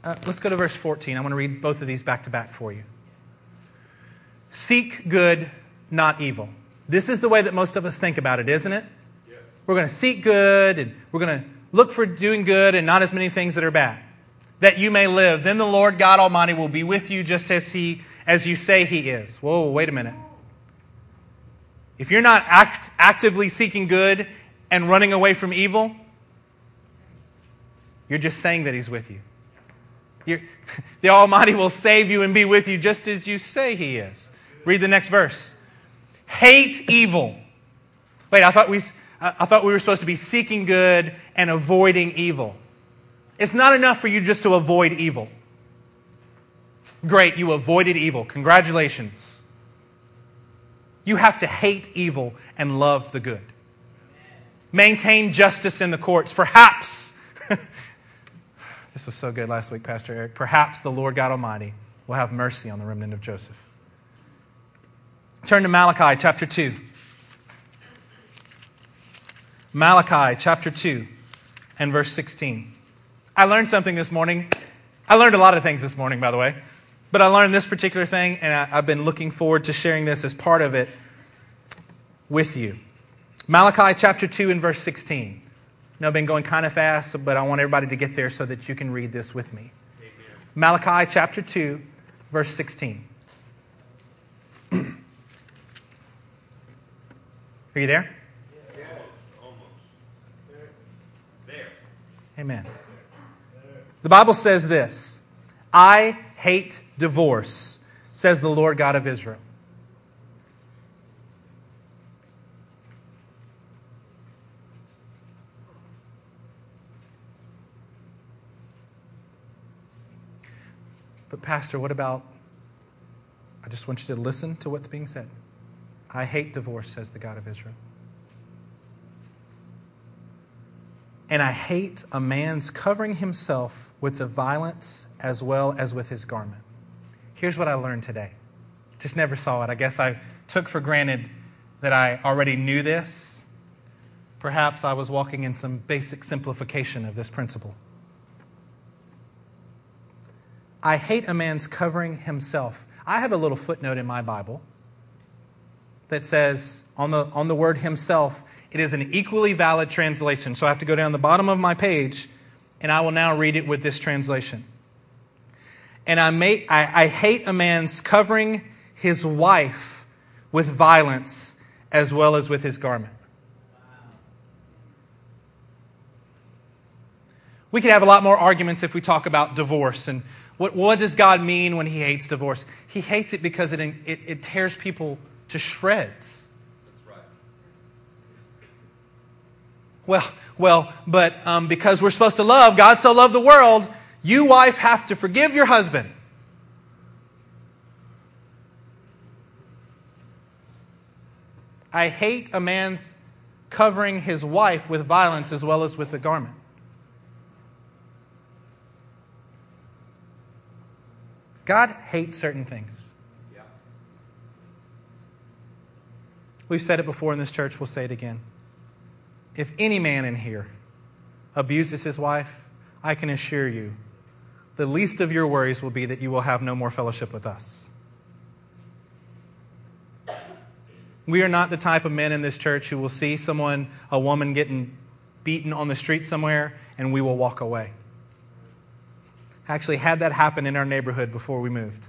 Uh, let's go to verse 14. I want to read both of these back to back for you. Seek good, not evil. This is the way that most of us think about it, isn't it? Yes. We're going to seek good and we're going to look for doing good and not as many things that are bad. That you may live. Then the Lord God Almighty will be with you just as he as you say he is. Whoa, wait a minute. If you're not act, actively seeking good and running away from evil, you're just saying that He's with you. You're, [laughs] the Almighty will save you and be with you just as you say He is. Read the next verse. Hate evil. Wait, I thought we, I thought we were supposed to be seeking good and avoiding evil. It's not enough for you just to avoid evil. Great, you avoided evil. Congratulations. You have to hate evil and love the good. Maintain justice in the courts. Perhaps, [laughs] this was so good last week, Pastor Eric, perhaps the Lord God Almighty will have mercy on the remnant of Joseph. Turn to Malachi chapter 2. Malachi chapter 2 and verse 16. I learned something this morning. I learned a lot of things this morning, by the way. But I learned this particular thing, and I, have been looking forward to sharing this as part of it with you. Malachi chapter 2 and verse 16. Now, I've been going kind of fast, but I want everybody to get there so that you can read this with me. Amen. Malachi chapter 2, verse 16. [clears throat] Are you there? Yes, almost. There. Amen. The Bible says this I hate divorce, says the Lord God of Israel. But, Pastor, what about? I just want you to listen to what's being said. I hate divorce, says the God of Israel. And I hate a man's covering himself with the violence as well as with his garment. Here's what I learned today. Just never saw it. I guess I took for granted that I already knew this. Perhaps I was walking in some basic simplification of this principle. I hate a man's covering himself. I have a little footnote in my Bible that says on the, on the word himself, it is an equally valid translation. So I have to go down the bottom of my page, and I will now read it with this translation. And I, may, I, I hate a man's covering his wife with violence as well as with his garment. We could have a lot more arguments if we talk about divorce and what, what does God mean when He hates divorce? He hates it because it, it, it tears people to shreds. Right. Well, well, but um, because we're supposed to love, God so loved the world, you, wife, have to forgive your husband. I hate a man covering his wife with violence as well as with the garment. God hates certain things. Yeah. We've said it before in this church, we'll say it again. If any man in here abuses his wife, I can assure you the least of your worries will be that you will have no more fellowship with us. We are not the type of men in this church who will see someone, a woman, getting beaten on the street somewhere, and we will walk away actually had that happen in our neighborhood before we moved.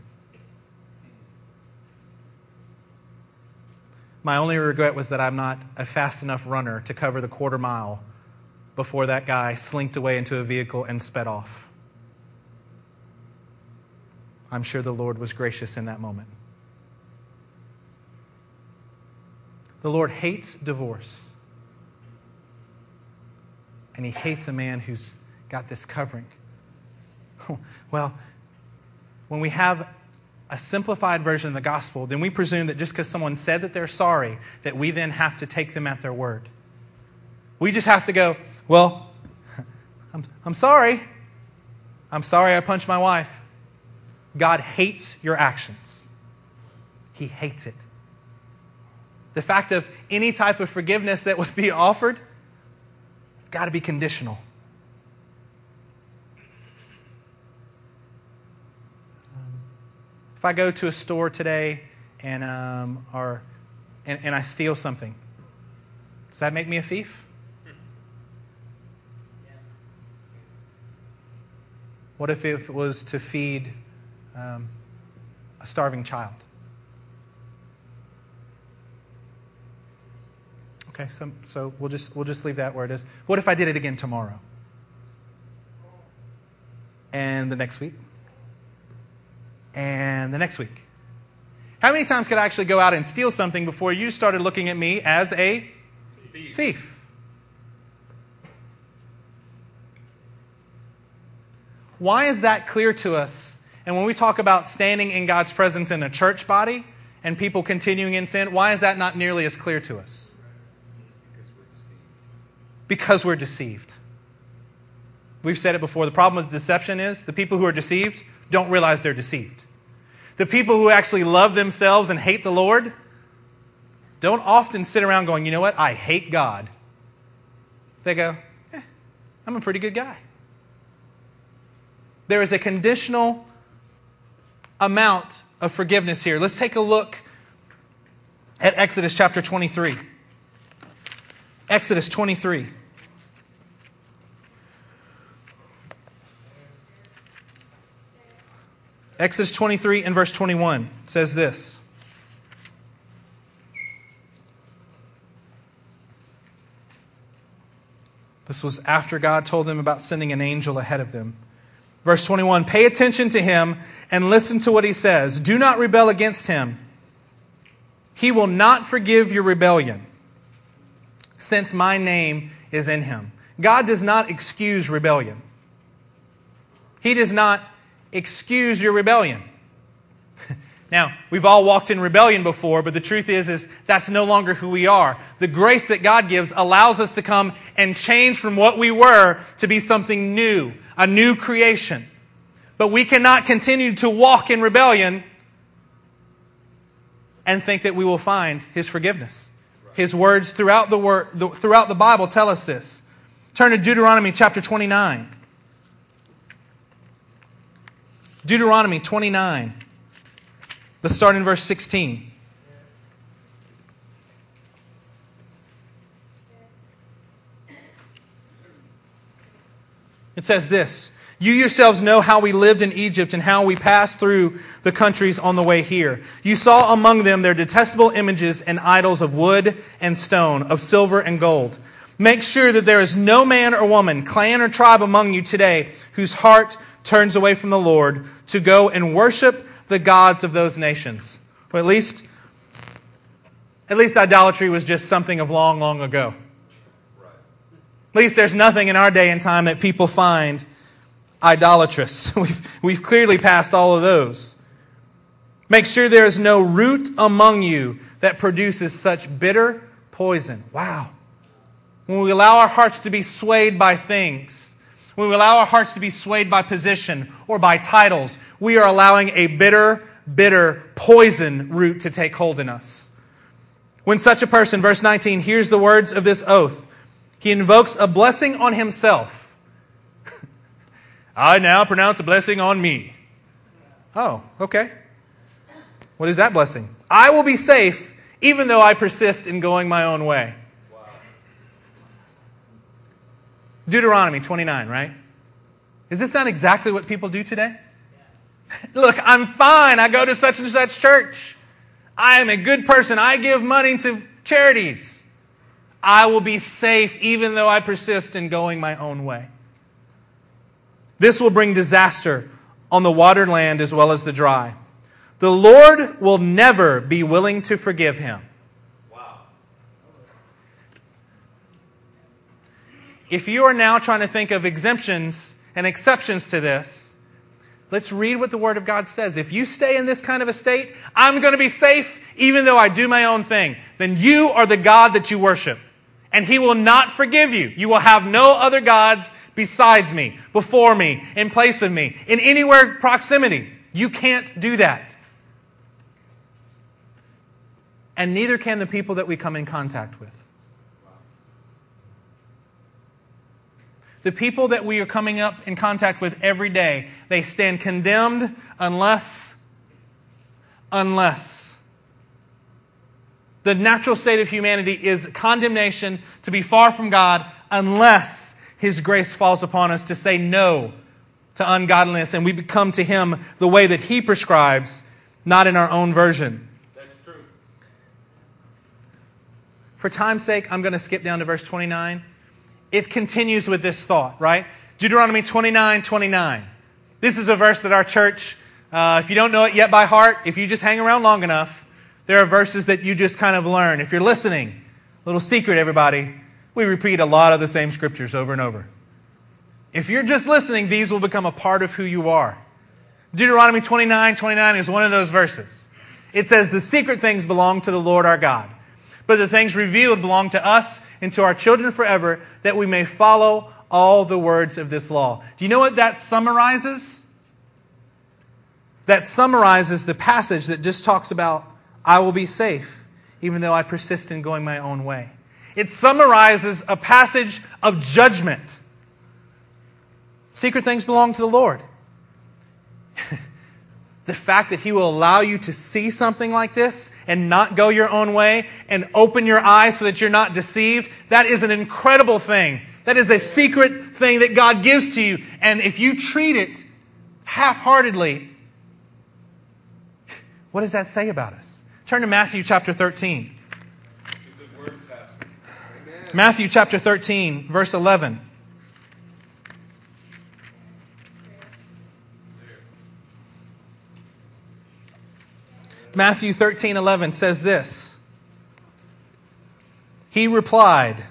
My only regret was that I'm not a fast enough runner to cover the quarter mile before that guy slinked away into a vehicle and sped off. I'm sure the Lord was gracious in that moment. The Lord hates divorce. And he hates a man who's got this covering. [laughs] well, when we have a simplified version of the gospel, then we presume that just because someone said that they're sorry, that we then have to take them at their word. We just have to go, well, [laughs] I'm, I'm sorry. I'm sorry I punched my wife. God hates your actions, He hates it. The fact of any type of forgiveness that would be offered, it's got to be conditional. If I go to a store today and, um, or, and, and I steal something, does that make me a thief? What if it was to feed um, a starving child? Okay, so, so we'll, just, we'll just leave that where it is. What if I did it again tomorrow? And the next week? and the next week. How many times could I actually go out and steal something before you started looking at me as a thief? thief? Why is that clear to us? And when we talk about standing in God's presence in a church body and people continuing in sin, why is that not nearly as clear to us? Because we're deceived. We've said it before. The problem with deception is the people who are deceived don't realize they're deceived. The people who actually love themselves and hate the Lord don't often sit around going, you know what, I hate God. They go, eh, I'm a pretty good guy. There is a conditional amount of forgiveness here. Let's take a look at Exodus chapter 23. Exodus 23. Exodus 23 and verse 21 says this. This was after God told them about sending an angel ahead of them. Verse 21 Pay attention to him and listen to what he says. Do not rebel against him. He will not forgive your rebellion, since my name is in him. God does not excuse rebellion. He does not excuse your rebellion. [laughs] now, we've all walked in rebellion before, but the truth is, is that's no longer who we are. The grace that God gives allows us to come and change from what we were to be something new, a new creation. But we cannot continue to walk in rebellion and think that we will find His forgiveness. His words throughout the, word, throughout the Bible tell us this. Turn to Deuteronomy chapter 29. Deuteronomy 29. Let's start in verse 16. It says this You yourselves know how we lived in Egypt and how we passed through the countries on the way here. You saw among them their detestable images and idols of wood and stone, of silver and gold. Make sure that there is no man or woman, clan or tribe among you today whose heart turns away from the Lord to go and worship the gods of those nations. Or at least, at least idolatry was just something of long, long ago. At least there's nothing in our day and time that people find idolatrous. [laughs] We've, we've clearly passed all of those. Make sure there is no root among you that produces such bitter poison. Wow. When we allow our hearts to be swayed by things, when we allow our hearts to be swayed by position or by titles, we are allowing a bitter, bitter poison root to take hold in us. When such a person, verse 19, hears the words of this oath, he invokes a blessing on himself. [laughs] I now pronounce a blessing on me. Oh, okay. What is that blessing? I will be safe even though I persist in going my own way. Deuteronomy 29, right? Is this not exactly what people do today? [laughs] Look, I'm fine. I go to such and such church. I am a good person. I give money to charities. I will be safe even though I persist in going my own way. This will bring disaster on the watered land as well as the dry. The Lord will never be willing to forgive him. if you are now trying to think of exemptions and exceptions to this, let's read what the Word of God says. If you stay in this kind of a state, I'm going to be safe even though I do my own thing, then you are the God that you worship. And He will not forgive you. You will have no other gods besides me, before me, in place of me, in anywhere proximity. You can't do that. And neither can the people that we come in contact with. the people that we are coming up in contact with every day, they stand condemned unless, unless. The natural state of humanity is condemnation to be far from God unless His grace falls upon us to say no to ungodliness and we come to Him the way that He prescribes, not in our own version. That's true. For time's sake, I'm going to skip down to verse 29 it continues with this thought, right? Deuteronomy 29 29. This is a verse that our church, uh, if you don't know it yet by heart, if you just hang around long enough, there are verses that you just kind of learn. If you're listening, little secret, everybody, we repeat a lot of the same scriptures over and over. If you're just listening, these will become a part of who you are. Deuteronomy 29 29 is one of those verses. It says, The secret things belong to the Lord our God, but the things revealed belong to us and to our children forever, that we may follow all the words of this law. Do you know what that summarizes? That summarizes the passage that just talks about, I will be safe, even though I persist in going my own way. It summarizes a passage of judgment. Secret things belong to the Lord. [laughs] the fact that He will allow you to see something like this and not go your own way and open your eyes so that you're not deceived, that is an incredible thing. That is a secret thing that God gives to you. And if you treat it half heartedly, [laughs] what does that say about us? Turn to Matthew chapter 13. Matthew chapter 13, verse 11. Matthew 13 11 says this He replied,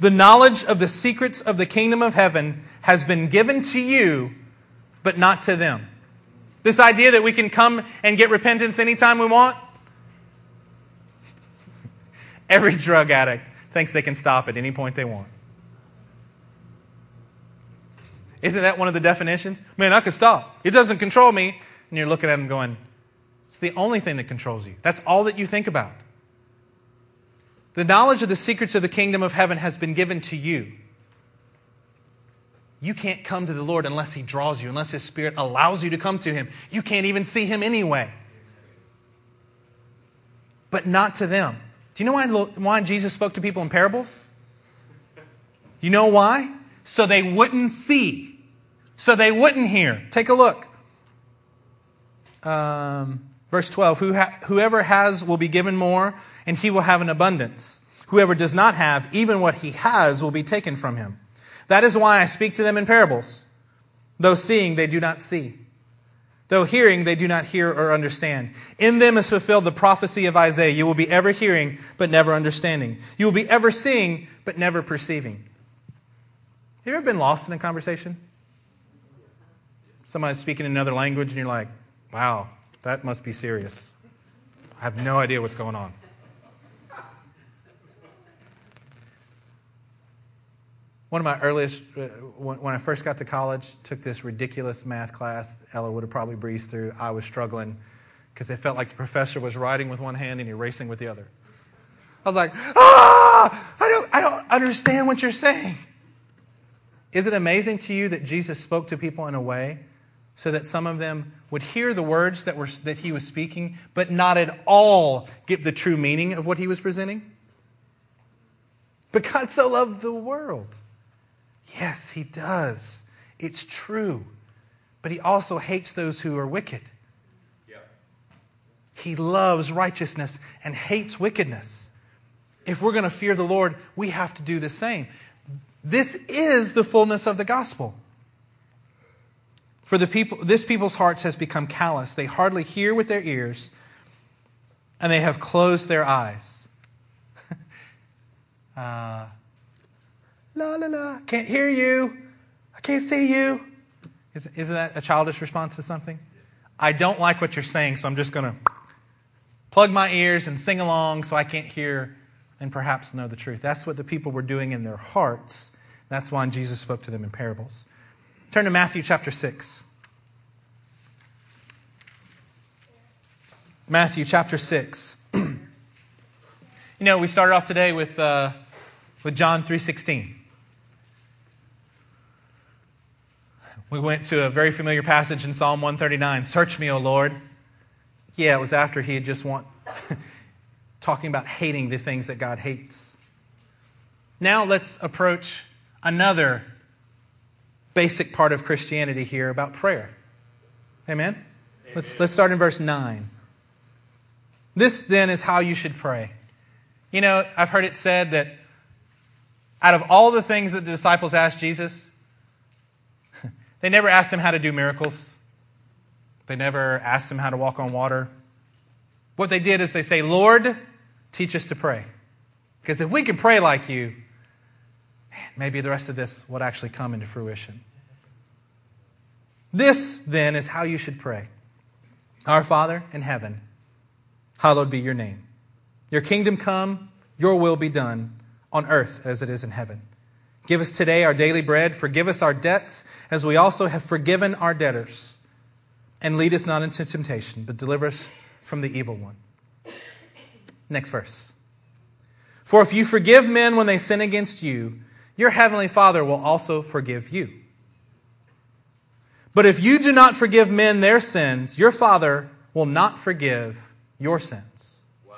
The knowledge of the secrets of the kingdom of heaven has been given to you, but not to them. This idea that we can come and get repentance anytime we want. Every drug addict thinks they can stop at any point they want. Isn't that one of the definitions? Man, I can stop. It doesn't control me. And you're looking at them going, it's the only thing that controls you. That's all that you think about. The knowledge of the secrets of the kingdom of heaven has been given to you. You can't come to the Lord unless He draws you, unless His Spirit allows you to come to Him. You can't even see Him anyway. But not to them. Do you know why, why Jesus spoke to people in parables? You know why? So they wouldn't see. so they wouldn't hear. Take a look. Um, verse 12 Who ha- Whoever has will be given more, and he will have an abundance. Whoever does not have, even what he has will be taken from him. That is why I speak to them in parables. Though seeing, they do not see. Though hearing, they do not hear or understand. In them is fulfilled the prophecy of Isaiah. You will be ever hearing, but never understanding. You will be ever seeing, but never perceiving. Have you ever been lost in a conversation? Somebody's speaking in another language, and you're like, wow, that must be serious. I have no idea what's going on. One of my earliest, uh, when I first got to college, took this ridiculous math class. Ella would have probably breezed through. I was struggling because it felt like the professor was writing with one hand and erasing with the other. I was like, ah, I don't, I don't understand what you're saying. Is it amazing to you that Jesus spoke to people in a way so that some of them would hear the words that, were, that he was speaking, but not at all get the true meaning of what he was presenting? But God so loved the world Yes, he does. It's true. But he also hates those who are wicked. Yeah. He loves righteousness and hates wickedness. If we're going to fear the Lord, we have to do the same. This is the fullness of the gospel. For the people, this people's hearts has become callous. They hardly hear with their ears, and they have closed their eyes. [laughs] uh, La, la, la. Can't hear you. I can't see you. Is, isn't that a childish response to something? I don't like what you're saying, so I'm just going to plug my ears and sing along so I can't hear and perhaps know the truth. That's what the people were doing in their hearts. That's why Jesus spoke to them in parables. Turn to Matthew chapter 6. Matthew chapter 6. [clears throat] you know, we started off today with, uh, with John 3.16. We went to a very familiar passage in Psalm 139 Search me, O Lord. Yeah, it was after he had just want [laughs] talking about hating the things that God hates. Now let's approach another basic part of Christianity here about prayer. Amen? Amen. Let's, let's start in verse 9. This then is how you should pray. You know, I've heard it said that out of all the things that the disciples asked Jesus, they never asked him how to do miracles. They never asked him how to walk on water. What they did is they say, Lord, teach us to pray. Because if we can pray like you, maybe the rest of this would actually come into fruition. This, then, is how you should pray Our Father in heaven, hallowed be your name. Your kingdom come, your will be done on earth as it is in heaven. Give us today our daily bread. Forgive us our debts as we also have forgiven our debtors. And lead us not into temptation, but deliver us from the evil one. Next verse. For if you forgive men when they sin against you, your heavenly Father will also forgive you. But if you do not forgive men their sins, your Father will not forgive your sins. Wow.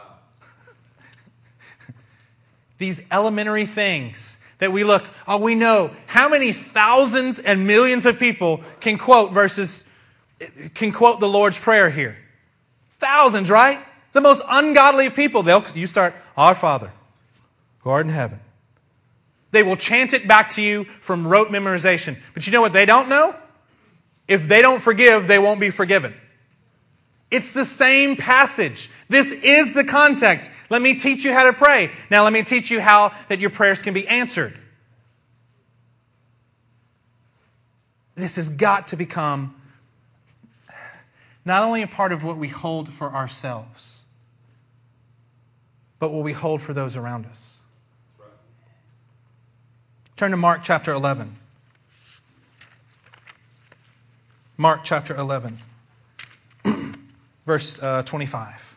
[laughs] These elementary things that we look, oh, we know how many thousands and millions of people can quote verses, can quote the Lord's Prayer here. Thousands, right? The most ungodly people, they'll, you start, Our Father, who art in heaven. They will chant it back to you from rote memorization. But you know what they don't know? If they don't forgive, they won't be forgiven. It's the same passage. This is the context. Let me teach you how to pray. Now let me teach you how that your prayers can be answered. This has got to become not only a part of what we hold for ourselves, but what we hold for those around us. Turn to Mark chapter 11. Mark chapter 11 verse uh, 25.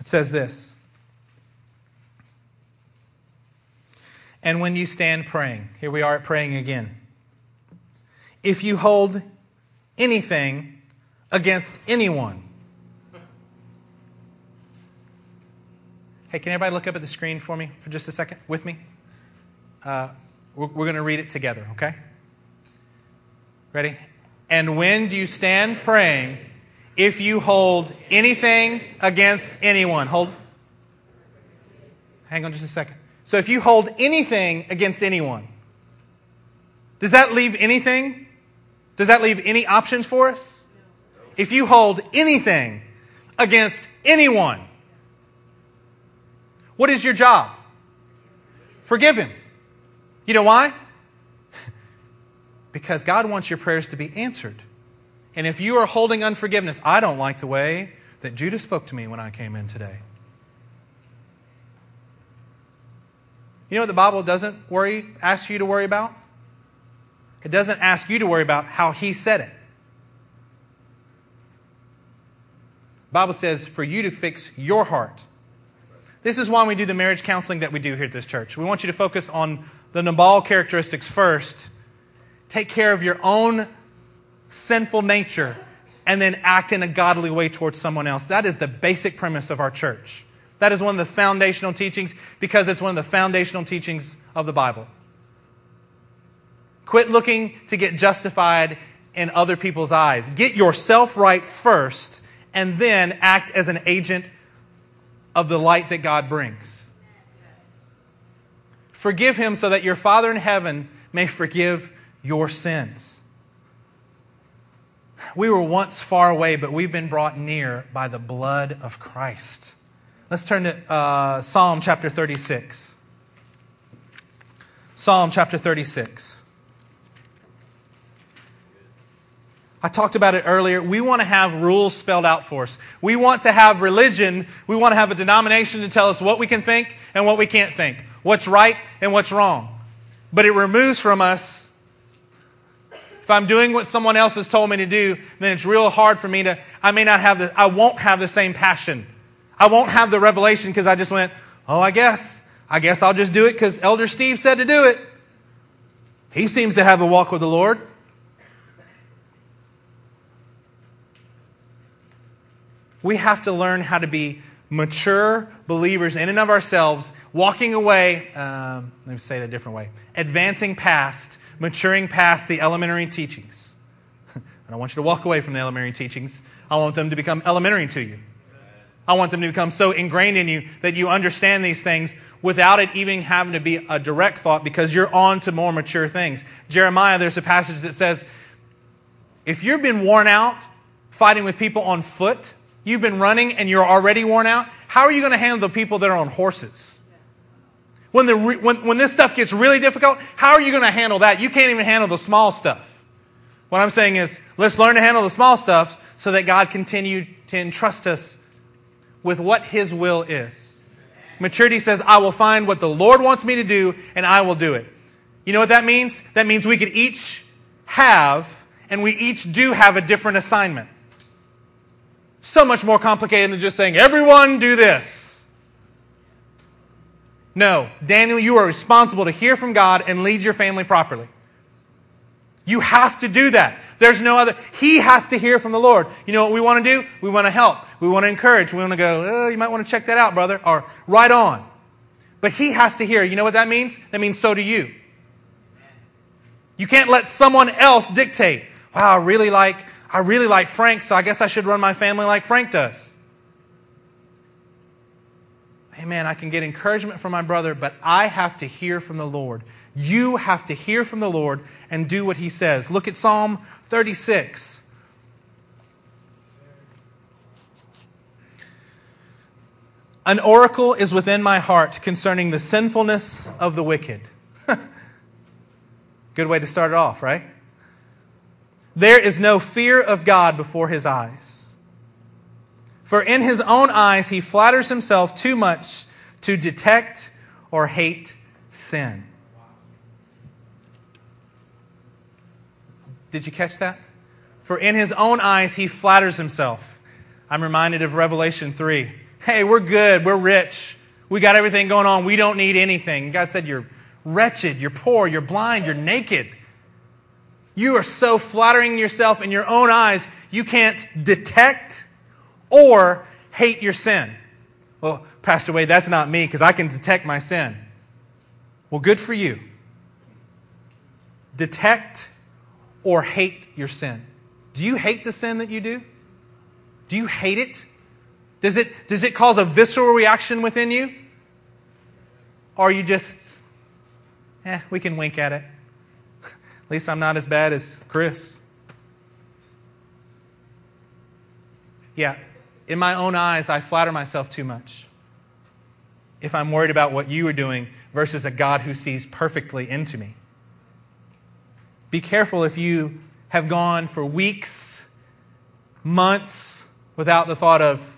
It says this And when you stand praying, here we are at praying again. If you hold anything against anyone, Hey, can everybody look up at the screen for me for just a second with me? Uh, we're, we're going to read it together, okay? Ready? And when do you stand praying if you hold anything against anyone? Hold. Hang on just a second. So if you hold anything against anyone, does that leave anything? Does that leave any options for us? If you hold anything against anyone, what is your job? Forgive him. You know why? [laughs] because God wants your prayers to be answered. And if you are holding unforgiveness, I don't like the way that Judah spoke to me when I came in today. You know what the Bible doesn't worry, ask you to worry about? It doesn't ask you to worry about how he said it. The Bible says for you to fix your heart. This is why we do the marriage counseling that we do here at this church. We want you to focus on the Nabal characteristics first. Take care of your own sinful nature and then act in a godly way towards someone else. That is the basic premise of our church. That is one of the foundational teachings because it's one of the foundational teachings of the Bible. Quit looking to get justified in other people's eyes. Get yourself right first and then act as an agent of the light that God brings. Forgive him so that your Father in heaven may forgive your sins. We were once far away, but we've been brought near by the blood of Christ. Let's turn to uh, Psalm chapter 36. Psalm chapter 36. I talked about it earlier. We want to have rules spelled out for us. We want to have religion. We want to have a denomination to tell us what we can think and what we can't think, what's right and what's wrong. But it removes from us if I'm doing what someone else has told me to do, then it's real hard for me to, I may not have the, I won't have the same passion. I won't have the revelation because I just went, oh, I guess. I guess I'll just do it because Elder Steve said to do it. He seems to have a walk with the Lord. We have to learn how to be mature believers in and of ourselves, walking away, um, let me say it a different way, advancing past, maturing past the elementary teachings. [laughs] I don't want you to walk away from the elementary teachings. I want them to become elementary to you. I want them to become so ingrained in you that you understand these things without it even having to be a direct thought because you're on to more mature things. Jeremiah, there's a passage that says, if you've been worn out fighting with people on foot, you've been running and you're already worn out, how are you going to handle the people that are on horses? When, the, when, when this stuff gets really difficult, how are you going to handle that? You can't even handle the small stuff. What I'm saying is, let's learn to handle the small stuff so that God continue to entrust us with what His will is. Maturity says, I will find what the Lord wants me to do and I will do it. You know what that means? That means we could each have, and we each do have a different assignment. So much more complicated than just saying, everyone do this. No, Daniel, you are responsible to hear from God and lead your family properly. You have to do that. There's no other. He has to hear from the Lord. You know what we want to do? We want to help. We want to encourage. We want to go, oh, you might want to check that out, brother, or right on. But he has to hear. You know what that means? That means so do you. You can't let someone else dictate. Wow, I really like, I really like Frank, so I guess I should run my family like Frank does. Amen. I can get encouragement from my brother, but I have to hear from the Lord. You have to hear from the Lord and do what he says. Look at Psalm 36. An oracle is within my heart concerning the sinfulness of the wicked. [laughs] Good way to start it off, right? There is no fear of God before his eyes. For in his own eyes he flatters himself too much to detect or hate sin. Did you catch that? For in his own eyes, he flatters himself. I'm reminded of Revelation 3. Hey, we're good. We're rich. We got everything going on. We don't need anything. God said, You're wretched. You're poor. You're blind. You're naked. You are so flattering yourself in your own eyes, you can't detect or hate your sin. Well, Pastor Wade, that's not me because I can detect my sin. Well, good for you. Detect or hate your sin. Do you hate the sin that you do? Do you hate it? Does it, does it cause a visceral reaction within you? Or you just, eh, we can wink at it? At least I'm not as bad as Chris. Yeah, in my own eyes, I flatter myself too much. If I'm worried about what you are doing versus a God who sees perfectly into me. Be careful if you have gone for weeks, months without the thought of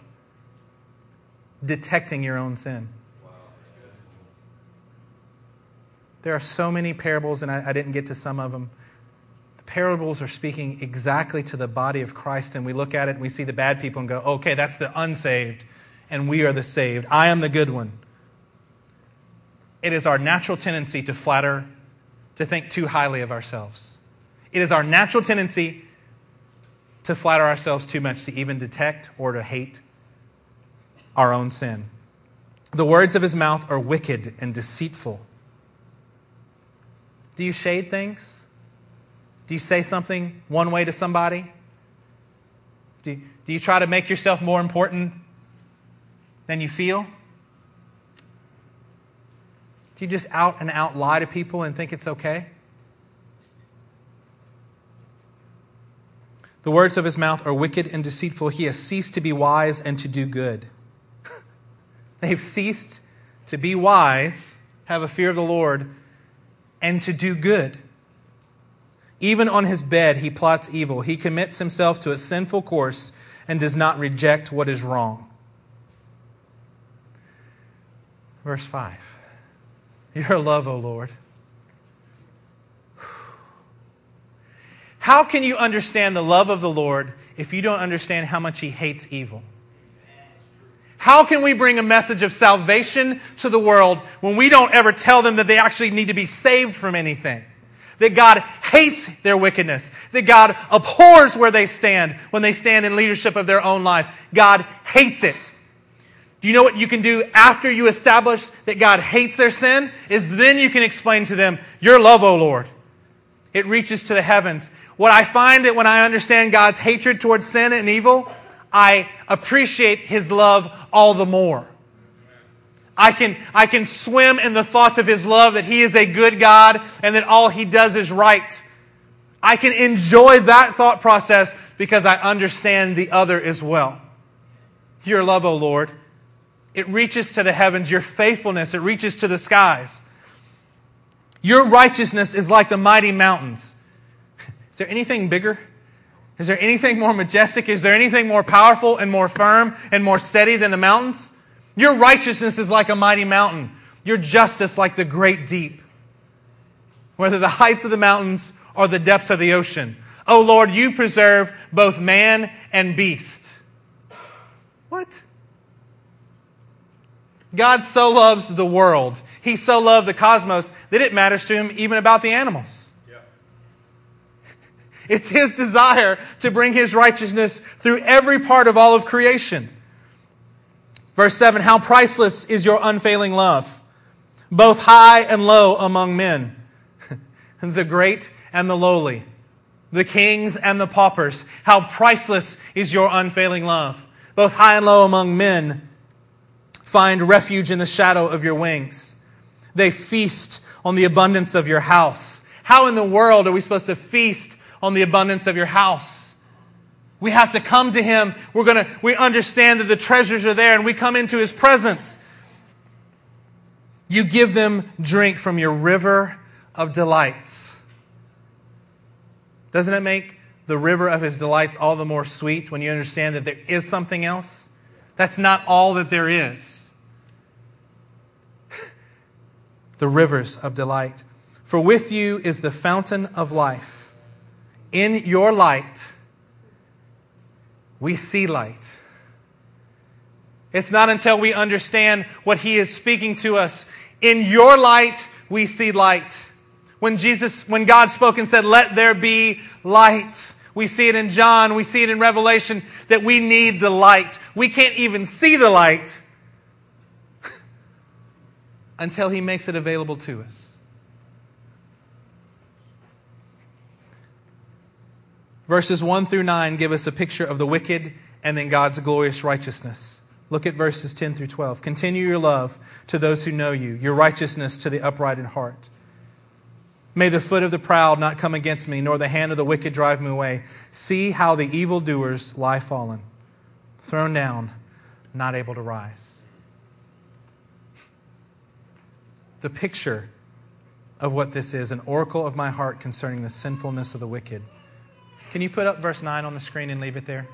detecting your own sin. There are so many parables, and I, I, didn't get to some of them. The parables are speaking exactly to the body of Christ, and we look at it and we see the bad people and go, okay, that's the unsaved, and we are the saved. I am the good one. It is our natural tendency to flatter, to think too highly of ourselves. It is our natural tendency to flatter ourselves too much to even detect or to hate our own sin. The words of his mouth are wicked and deceitful. Do you shade things? Do you say something one way to somebody? Do, do you try to make yourself more important than you feel? Do you just out and out lie to people and think it's okay? The words of his mouth are wicked and deceitful. He has ceased to be wise and to do good. [laughs] They've ceased to be wise, have a fear of the Lord, and to do good. Even on his bed, he plots evil. He commits himself to a sinful course and does not reject what is wrong. Verse 5 Your love, O Lord. How can you understand the love of the Lord if you don't understand how much he hates evil? How can we bring a message of salvation to the world when we don't ever tell them that they actually need to be saved from anything? That God hates their wickedness. That God abhors where they stand when they stand in leadership of their own life. God hates it. Do you know what you can do after you establish that God hates their sin? Is then you can explain to them, Your love, O Lord. It reaches to the heavens. What I find that when I understand God's hatred towards sin and evil, I appreciate His love all the more. I can, I can swim in the thoughts of His love that He is a good God and that all He does is right. I can enjoy that thought process because I understand the other as well. Your love, O Lord, it reaches to the heavens. Your faithfulness, it reaches to the skies. Your righteousness is like the mighty mountains. [laughs] Is there anything bigger? Is there anything more majestic? Is there anything more powerful and more firm and more steady than the mountains? Your righteousness is like a mighty mountain. Your justice like the great deep. Whether the heights of the mountains or the depths of the ocean. Oh Lord, you preserve both man and beast. What? God so loves the world. He so loved the cosmos that it matters to him even about the animals. It's His desire to bring His righteousness through every part of all of creation. Verse 7 How priceless is your unfailing love, both high and low among men, [laughs] the great and the lowly, the kings and the paupers. How priceless is your unfailing love, both high and low among men. Find refuge in the shadow of your wings. They feast on the abundance of your house. How in the world are we supposed to feast on the abundance of your house. We have to come to Him. We're gonna, we understand that the treasures are there and we come into His presence. You give them drink from your river of delights. Doesn't it make the river of His delights all the more sweet when you understand that there is something else? That's not all that there is. [laughs] the rivers of delight. For with you is the fountain of life in your light, we see light. It's not until we understand what He is speaking to us. In your light, we see light. When Jesus, when God spoke and said, let there be light, we see it in John, we see it in Revelation that we need the light. We can't even see the light, [laughs] until he makes it available to us. Verses 1 through 9 give us a picture of the wicked and then God's glorious righteousness. Look at verses 10 through 12. Continue your love to those who know you, your righteousness to the upright in heart. May the foot of the proud not come against me, nor the hand of the wicked drive me away. See how the evildoers lie fallen, thrown down, not able to rise. The picture of what this is an oracle of my heart concerning the sinfulness of the wicked. Can you put up verse 9 on the screen and leave it there?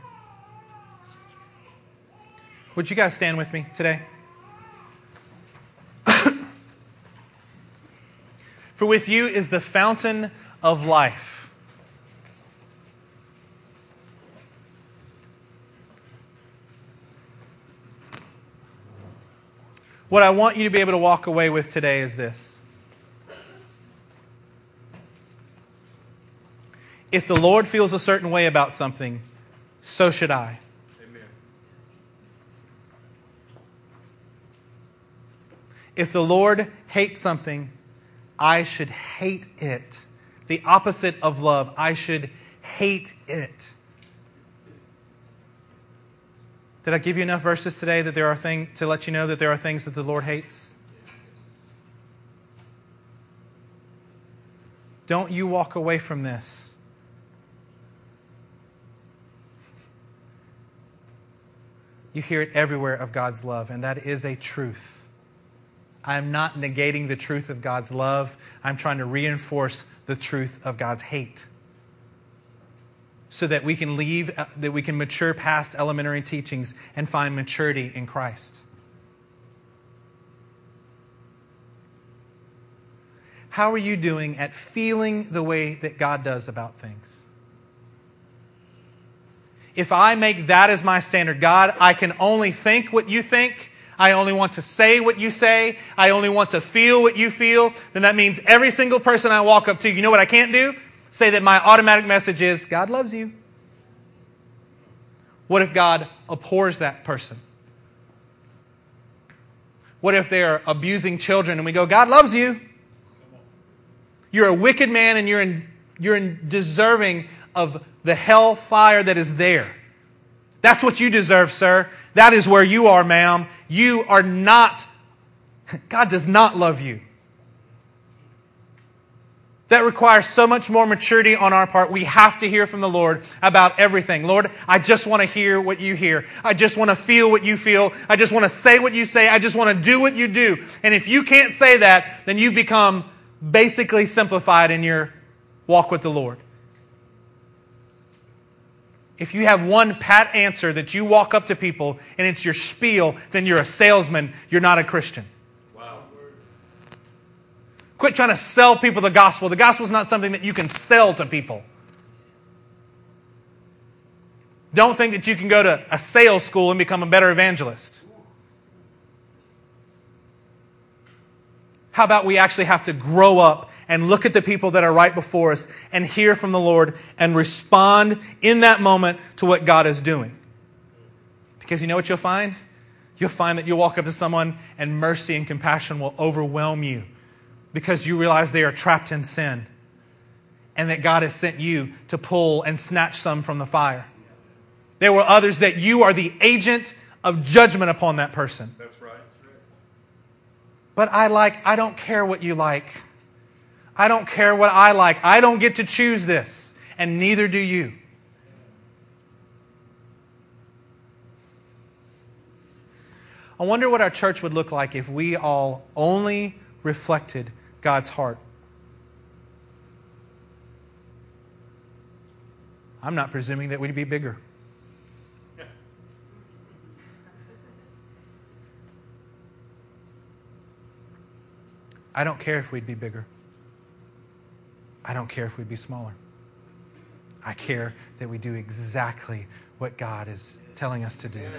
Would you guys stand with me today? [coughs] For with you is the fountain of life. What I want you to be able to walk away with today is this. If the Lord feels a certain way about something, so should I. Amen. If the Lord hates something, I should hate it. The opposite of love, I should hate it. Did I give you enough verses today that there are things to let you know that there are things that the Lord hates? Don't you walk away from this. You hear it everywhere of God's love, and that is a truth. I'm not negating the truth of God's love. I'm trying to reinforce the truth of God's hate. So that we can leave, uh, that we can mature past elementary teachings and find maturity in Christ. How are you doing at feeling the way that God does about things? If I make that as my standard, God, I can only think what you think I only want to say what you say. I only want to feel what you feel. Then that means every single person I walk up to, you know what I can't do? Say that my automatic message is, God loves you. What if God abhors that person? What if they're abusing children and we go, God loves you? You're a wicked man and you're, in, you're in deserving of the hell fire that is there. That's what you deserve, sir. That is where you are, ma'am. You are not, God does not love you. That requires so much more maturity on our part. We have to hear from the Lord about everything. Lord, I just want to hear what you hear. I just want to feel what you feel. I just want to say what you say. I just want to do what you do. And if you can't say that, then you become basically simplified in your walk with the Lord. If you have one pat answer that you walk up to people and it's your spiel, then you're a salesman. You're not a Christian. Wow. Quit trying to sell people the gospel. The gospel is not something that you can sell to people. Don't think that you can go to a sales school and become a better evangelist. How about we actually have to grow up and look at the people that are right before us and hear from the Lord and respond in that moment to what God is doing. Because you know what you'll find? You'll find that you'll walk up to someone and mercy and compassion will overwhelm you because you realize they are trapped in sin and that God has sent you to pull and snatch some from the fire. There were others that you are the agent of judgment upon that person. That's right. But I like, I don't care what you like. I don't care what I like. I don't get to choose this, and neither do you. I wonder what our church would look like if we all only reflected God's heart. I'm not presuming that we'd be bigger. I don't care if we'd be bigger. I don't care if we'd be smaller. I care that we do exactly what God is telling us to do.